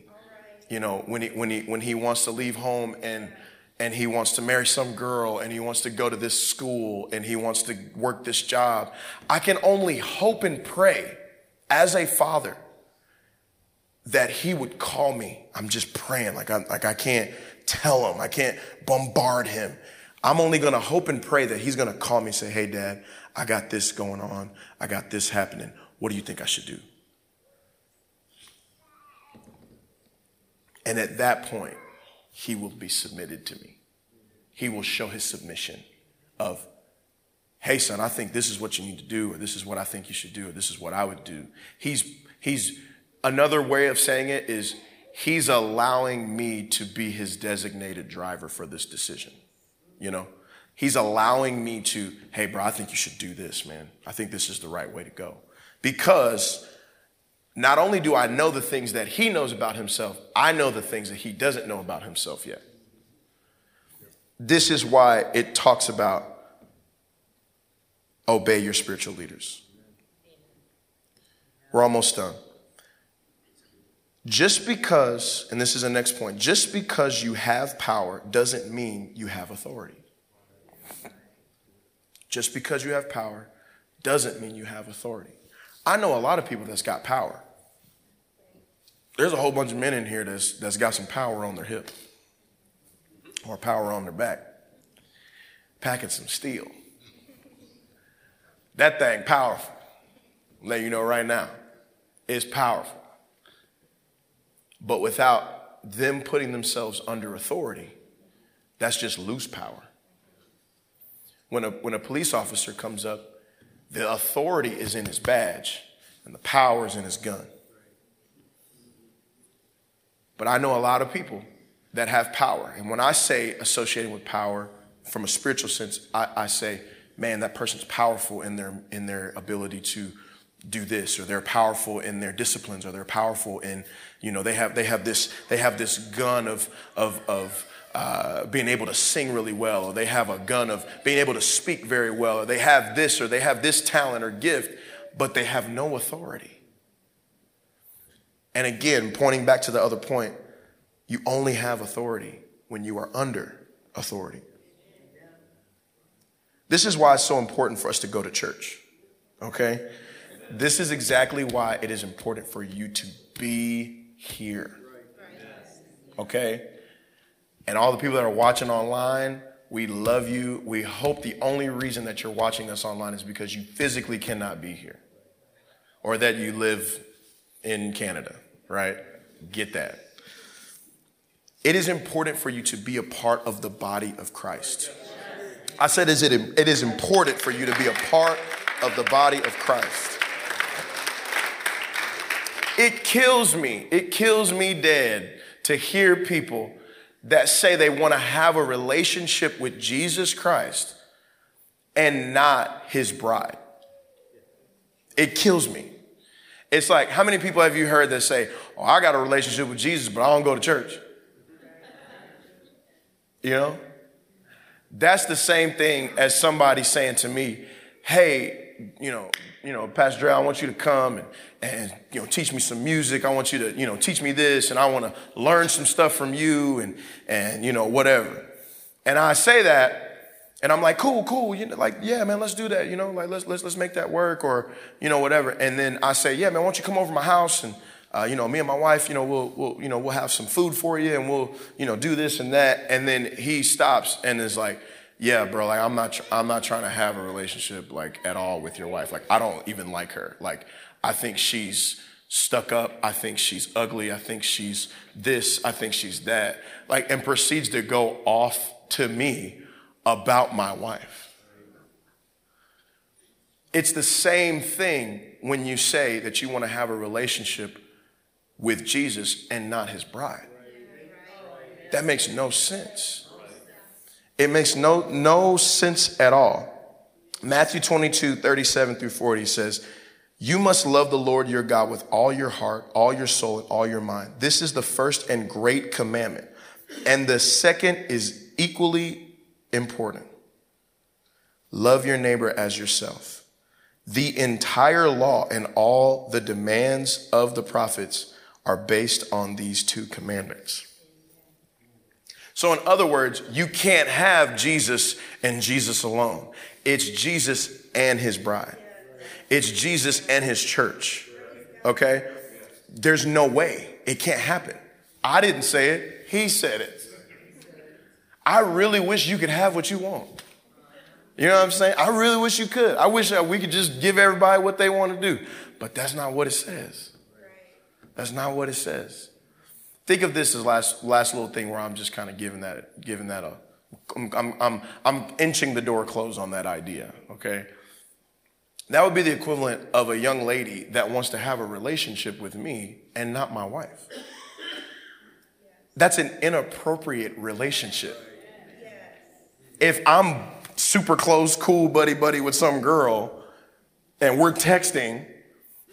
S1: You know, when he, when he, when he wants to leave home and, and he wants to marry some girl and he wants to go to this school and he wants to work this job. I can only hope and pray as a father that he would call me. I'm just praying like I like I can't tell him. I can't bombard him. I'm only going to hope and pray that he's going to call me and say, "Hey dad, I got this going on. I got this happening. What do you think I should do?" And at that point, he will be submitted to me. He will show his submission of, hey, son, I think this is what you need to do, or this is what I think you should do, or this is what I would do. He's, he's, another way of saying it is, he's allowing me to be his designated driver for this decision. You know, he's allowing me to, hey, bro, I think you should do this, man. I think this is the right way to go. Because not only do I know the things that he knows about himself, I know the things that he doesn't know about himself yet. This is why it talks about obey your spiritual leaders. We're almost done. Just because, and this is the next point, just because you have power doesn't mean you have authority. Just because you have power doesn't mean you have authority. I know a lot of people that's got power. There's a whole bunch of men in here that's, that's got some power on their hip or power on their back, packing some steel. That thing powerful. Let you know right now, it's powerful. But without them putting themselves under authority, that's just loose power. When a, when a police officer comes up the authority is in his badge, and the power is in his gun. But I know a lot of people that have power. And when I say associating with power from a spiritual sense, I, I say, man, that person's powerful in their, in their ability to do this or they're powerful in their disciplines or they're powerful in you know they have they have this they have this gun of of of uh, being able to sing really well, or they have a gun of being able to speak very well, or they have this, or they have this talent or gift, but they have no authority. And again, pointing back to the other point, you only have authority when you are under authority. This is why it's so important for us to go to church, okay? This is exactly why it is important for you to be here, okay? And all the people that are watching online, we love you. We hope the only reason that you're watching us online is because you physically cannot be here or that you live in Canada, right? Get that. It is important for you to be a part of the body of Christ. I said, is it, it is important for you to be a part of the body of Christ. It kills me. It kills me dead to hear people that say they want to have a relationship with Jesus Christ and not his bride. It kills me. It's like, how many people have you heard that say, Oh, I got a relationship with Jesus, but I don't go to church? You know? That's the same thing as somebody saying to me, Hey, you know, you know, Pastor Dre, I want you to come and, and, you know, teach me some music. I want you to, you know, teach me this and I want to learn some stuff from you and, and, you know, whatever. And I say that and I'm like, cool, cool. You know, like, yeah, man, let's do that. You know, like, let's, let's, let's make that work or, you know, whatever. And then I say, yeah, man, why don't you come over to my house and, uh, you know, me and my wife, you know, we'll, we'll, you know, we'll have some food for you and we'll, you know, do this and that. And then he stops and is like, yeah, bro, like I'm not, I'm not trying to have a relationship like at all with your wife. Like I don't even like her. Like I think she's stuck up. I think she's ugly. I think she's this. I think she's that. Like and proceeds to go off to me about my wife. It's the same thing when you say that you want to have a relationship with Jesus and not his bride. That makes no sense. It makes no, no sense at all. Matthew 22, 37 through 40 says, You must love the Lord your God with all your heart, all your soul, and all your mind. This is the first and great commandment. And the second is equally important love your neighbor as yourself. The entire law and all the demands of the prophets are based on these two commandments. So, in other words, you can't have Jesus and Jesus alone. It's Jesus and his bride, it's Jesus and his church. Okay? There's no way. It can't happen. I didn't say it, he said it. I really wish you could have what you want. You know what I'm saying? I really wish you could. I wish that we could just give everybody what they want to do. But that's not what it says. That's not what it says. Think of this as last last little thing where I'm just kind of giving that giving that a I'm, I'm, I'm, inching the door closed on that idea, okay? That would be the equivalent of a young lady that wants to have a relationship with me and not my wife. That's an inappropriate relationship. If I'm super close, cool, buddy, buddy with some girl, and we're texting,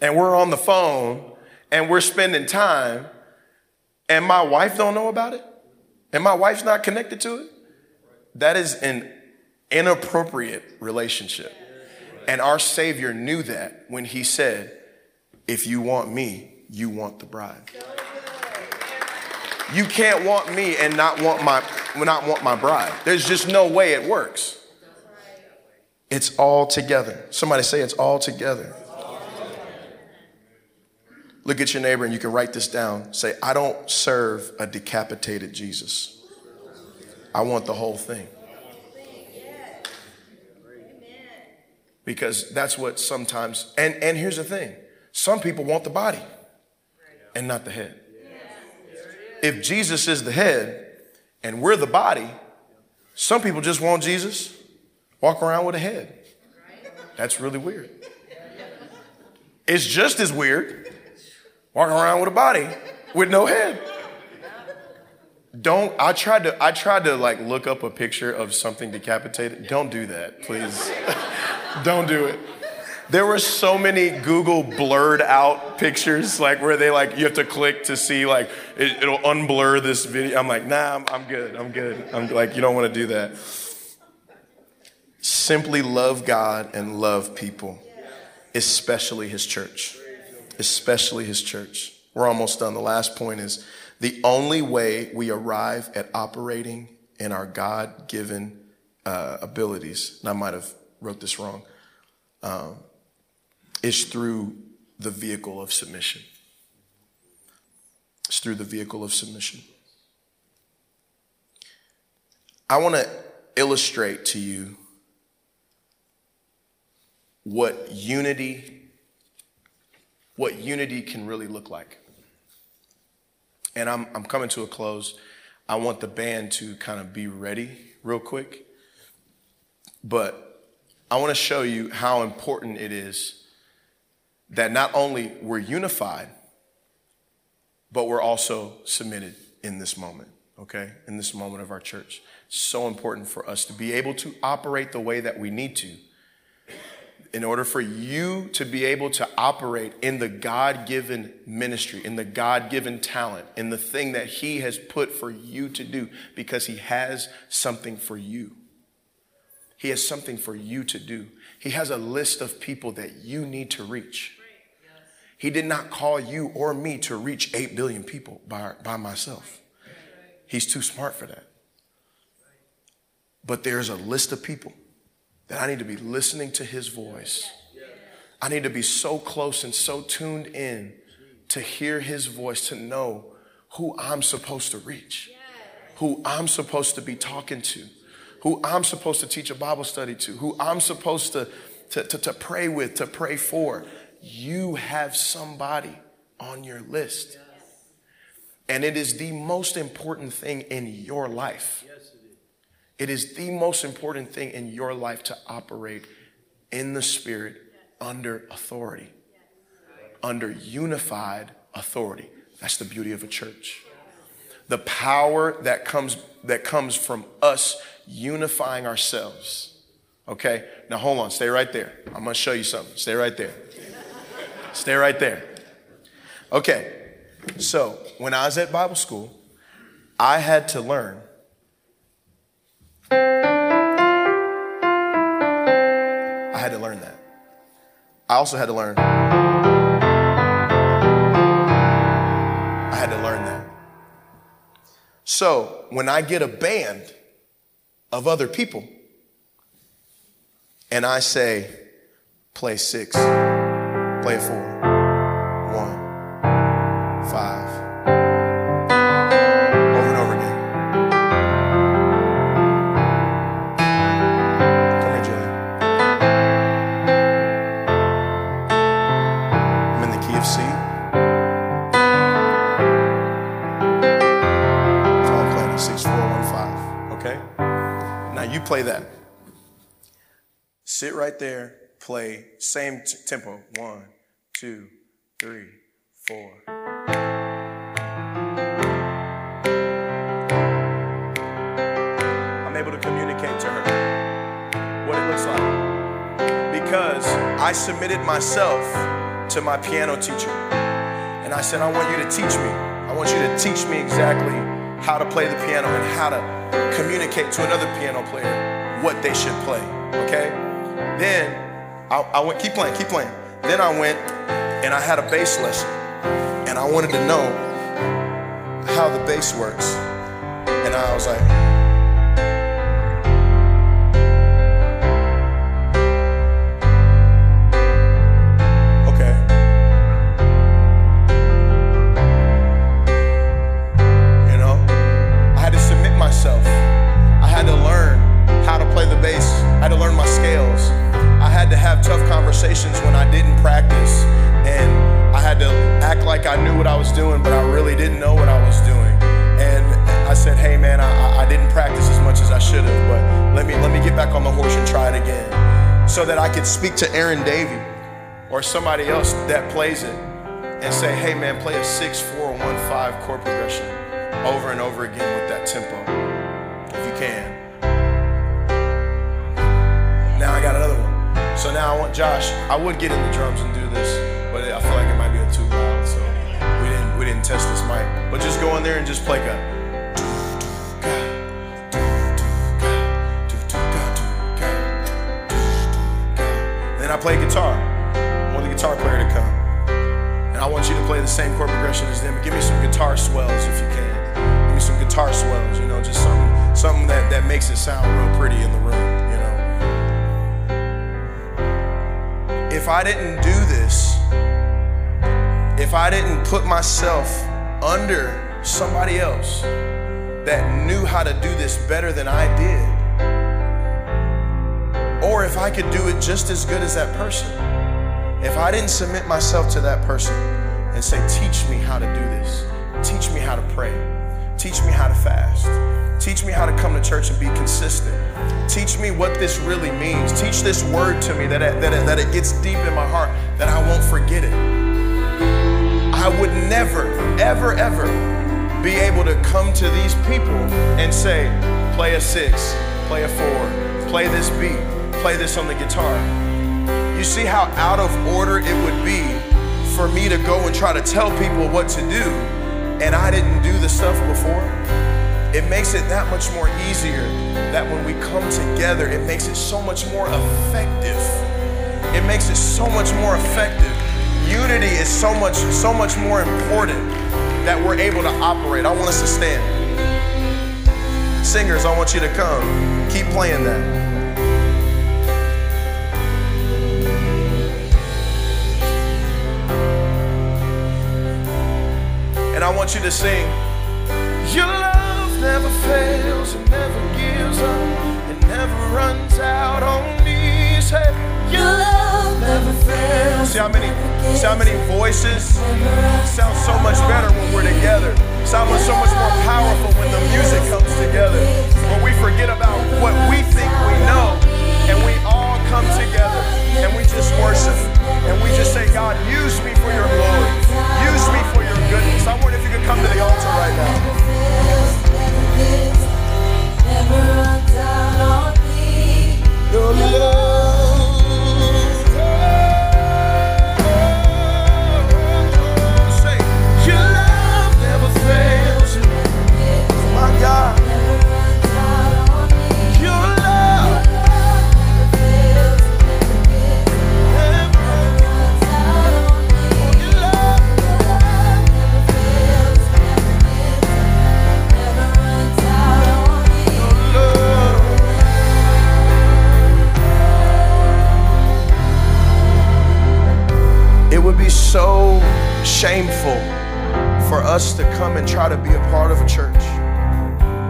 S1: and we're on the phone, and we're spending time, and my wife don't know about it, and my wife's not connected to it, that is an inappropriate relationship. And our Savior knew that when He said, If you want me, you want the bride. You can't want me and not want my not want my bride. There's just no way it works. It's all together. Somebody say it's all together. Look at your neighbor and you can write this down. Say, I don't serve a decapitated Jesus. I want the whole thing. Because that's what sometimes, and, and here's the thing some people want the body and not the head. If Jesus is the head and we're the body, some people just want Jesus, walk around with a head. That's really weird. It's just as weird walking around with a body with no head. Don't I tried to I tried to like look up a picture of something decapitated. Don't do that, please. Don't do it. There were so many Google blurred out pictures, like where they like you have to click to see like it, will unblur this video. I'm like, nah, I'm, I'm good. I'm good. I'm like, you don't want to do that. Simply love God and love people, especially His church, especially His church. We're almost done. The last point is the only way we arrive at operating in our God given uh, abilities, and I might have wrote this wrong, um, is through the vehicle of submission. It's through the vehicle of submission. I want to illustrate to you what unity what unity can really look like. And I'm, I'm coming to a close. I want the band to kind of be ready real quick. But I want to show you how important it is that not only we're unified, but we're also submitted in this moment, okay? In this moment of our church. So important for us to be able to operate the way that we need to in order for you to be able to operate in the God given ministry, in the God given talent, in the thing that He has put for you to do, because He has something for you. He has something for you to do. He has a list of people that you need to reach. He did not call you or me to reach 8 billion people by, by myself. He's too smart for that. But there's a list of people that I need to be listening to his voice. I need to be so close and so tuned in to hear his voice, to know who I'm supposed to reach, who I'm supposed to be talking to, who I'm supposed to teach a Bible study to, who I'm supposed to, to, to, to pray with, to pray for. You have somebody on your list. And it is the most important thing in your life. It is the most important thing in your life to operate in the Spirit under authority, under unified authority. That's the beauty of a church. The power that comes, that comes from us unifying ourselves. Okay? Now hold on, stay right there. I'm gonna show you something. Stay right there. Stay right there. Okay, so when I was at Bible school, I had to learn I had to learn that. I also had to learn. I had to learn that. So when I get a band of other people. And I say, play six, play four, play that. Sit right there, play same t- tempo. One, two, three, four. I'm able to communicate to her what it looks like. Because I submitted myself to my piano teacher. And I said, I want you to teach me. I want you to teach me exactly how to play the piano and how to communicate to another piano player what they should play. Okay? Then I, I went, keep playing, keep playing. Then I went and I had a bass lesson. And I wanted to know how the bass works. And I was like, speak to Aaron Davey or somebody else that plays it and say, hey man, play a six, four, one, five chord progression over and over again with that tempo. If you can. Now I got another one. So now I want Josh. I would get in the drums and do this, but I feel like it might be a too loud. So we didn't we didn't test this mic. But just go in there and just play a. play guitar. I want the guitar player to come. And I want you to play the same chord progression as them. Give me some guitar swells if you can. Give me some guitar swells, you know, just something something that, that makes it sound real pretty in the room, you know. If I didn't do this, if I didn't put myself under somebody else that knew how to do this better than I did, if I could do it just as good as that person, if I didn't submit myself to that person and say, Teach me how to do this, teach me how to pray, teach me how to fast, teach me how to come to church and be consistent, teach me what this really means, teach this word to me that it, that it, that it gets deep in my heart, that I won't forget it. I would never, ever, ever be able to come to these people and say, play a six, play a four, play this beat, play this on the guitar. You see how out of order it would be for me to go and try to tell people what to do, and I didn't do the stuff before? It makes it that much more easier that when we come together, it makes it so much more effective. It makes it so much more effective. Unity is so much, so much more important that we're able to operate. I want us to stand. Singers, I want you to come. Keep playing that. And I want you to sing. Your love never fails, it never gives up, it never runs out on me. Say,
S2: Your love never fails.
S1: See how many, see how many voices sound so much better when we're together. Sound so much more powerful when the music comes together. When we forget about what we think we know, and we all come together and we just worship and we just say, God, use me for your glory, use me for your goodness. I wonder if you could come to the altar right now.
S2: Never runs out on me.
S1: Your love. Shameful for us to come and try to be a part of a church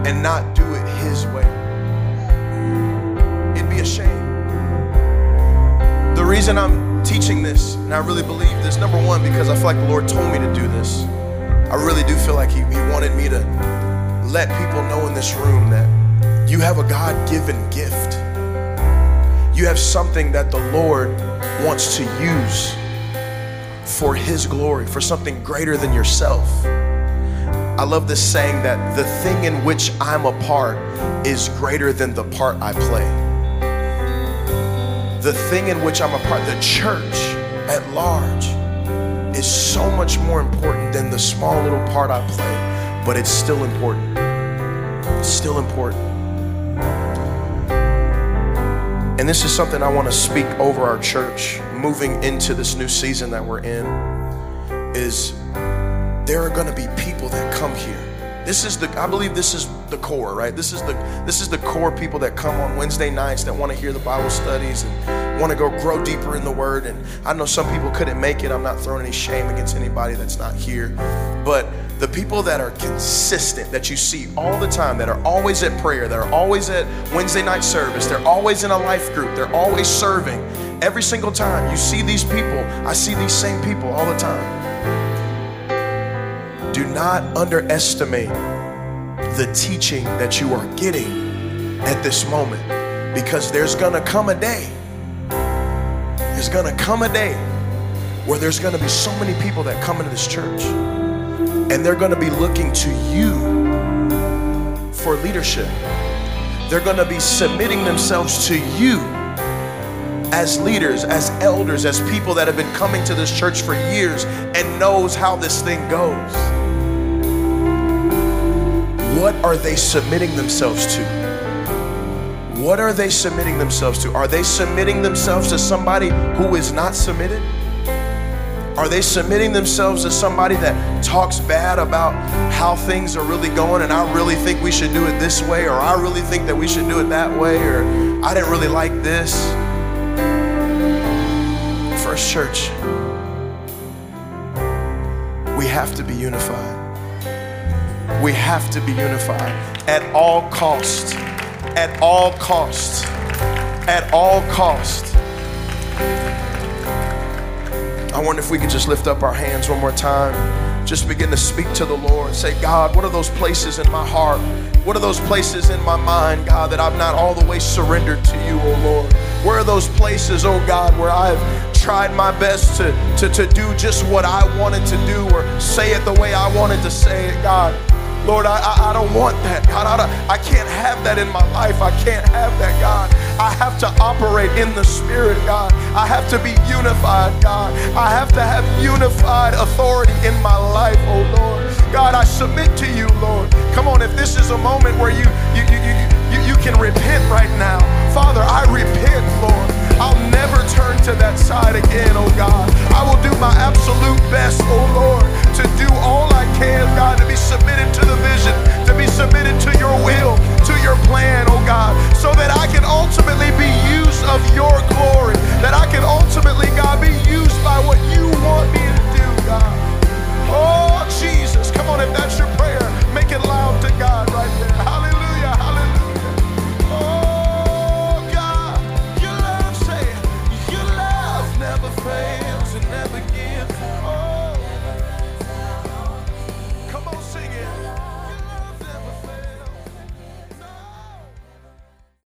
S1: and not do it His way. It'd be a shame. The reason I'm teaching this, and I really believe this, number one, because I feel like the Lord told me to do this. I really do feel like He, he wanted me to let people know in this room that You have a God given gift. You have something that the Lord wants to use for His glory, for something greater than yourself. I love this saying that the thing in which I'm a part is greater than the part I play. The thing in which I'm a part, the church at large, is so much more important than the small little part I play, but it's still important. It's still important. And this is something I want to speak over our church moving into this new season that we're in is there are going to be people that come here. This is the I believe this is the core, right? This is the this is the core people that come on Wednesday nights that want to hear the Bible studies and want to go grow deeper in the word and I know some people couldn't make it. I'm not throwing any shame against anybody that's not here. But the people that are consistent that you see all the time that are always at prayer that are always at wednesday night service they're always in a life group they're always serving every single time you see these people i see these same people all the time do not underestimate the teaching that you are getting at this moment because there's gonna come a day there's gonna come a day where there's gonna be so many people that come into this church and they're to be looking to you for leadership. They're to be submitting themselves to you as leaders, as elders, as people that have been coming to this church for years and knows how this thing goes. What are they submitting themselves to? What are they submitting themselves to? Are they submitting themselves to somebody who is not submitted? Are they submitting themselves to somebody that talks bad about how things are really going and I really think we should do it this way or I really think that we should do it that way or I didn't really like this? First Church, we have to be unified. We have to be unified at all cost. At all cost. At all cost. I wonder if we could just lift up our hands one more time. Just begin to speak to the Lord. Say, God, what are those places in my heart? What are those places in my mind, God, that I've not all the way surrendered to you, oh Lord? Where are those places, oh God, where I've tried my best to, to, to do just what I wanted to do or say it the way I wanted to say it, God? Lord, I, I, I don't want that, God. I, I can't have that in my life. I can't have that, God. I have to operate in the Spirit, God. I have to be unified, God. I have to have unified authority in my life, oh Lord. God, I submit to you, Lord. Come on, if this is a moment where you you you you, you, you can repent right now. Father, I repent, Lord return to that side again, oh God. I will do my absolute best, oh Lord, to do all I can, God, to be submitted to the vision, to be submitted to your will, to your plan, oh God, so that I can ultimately be used of your glory, that I can ultimately, God, be used by what you want me to do, God. Oh, Jesus. Come on, if that's your prayer, make it loud to God right there. Hallelujah.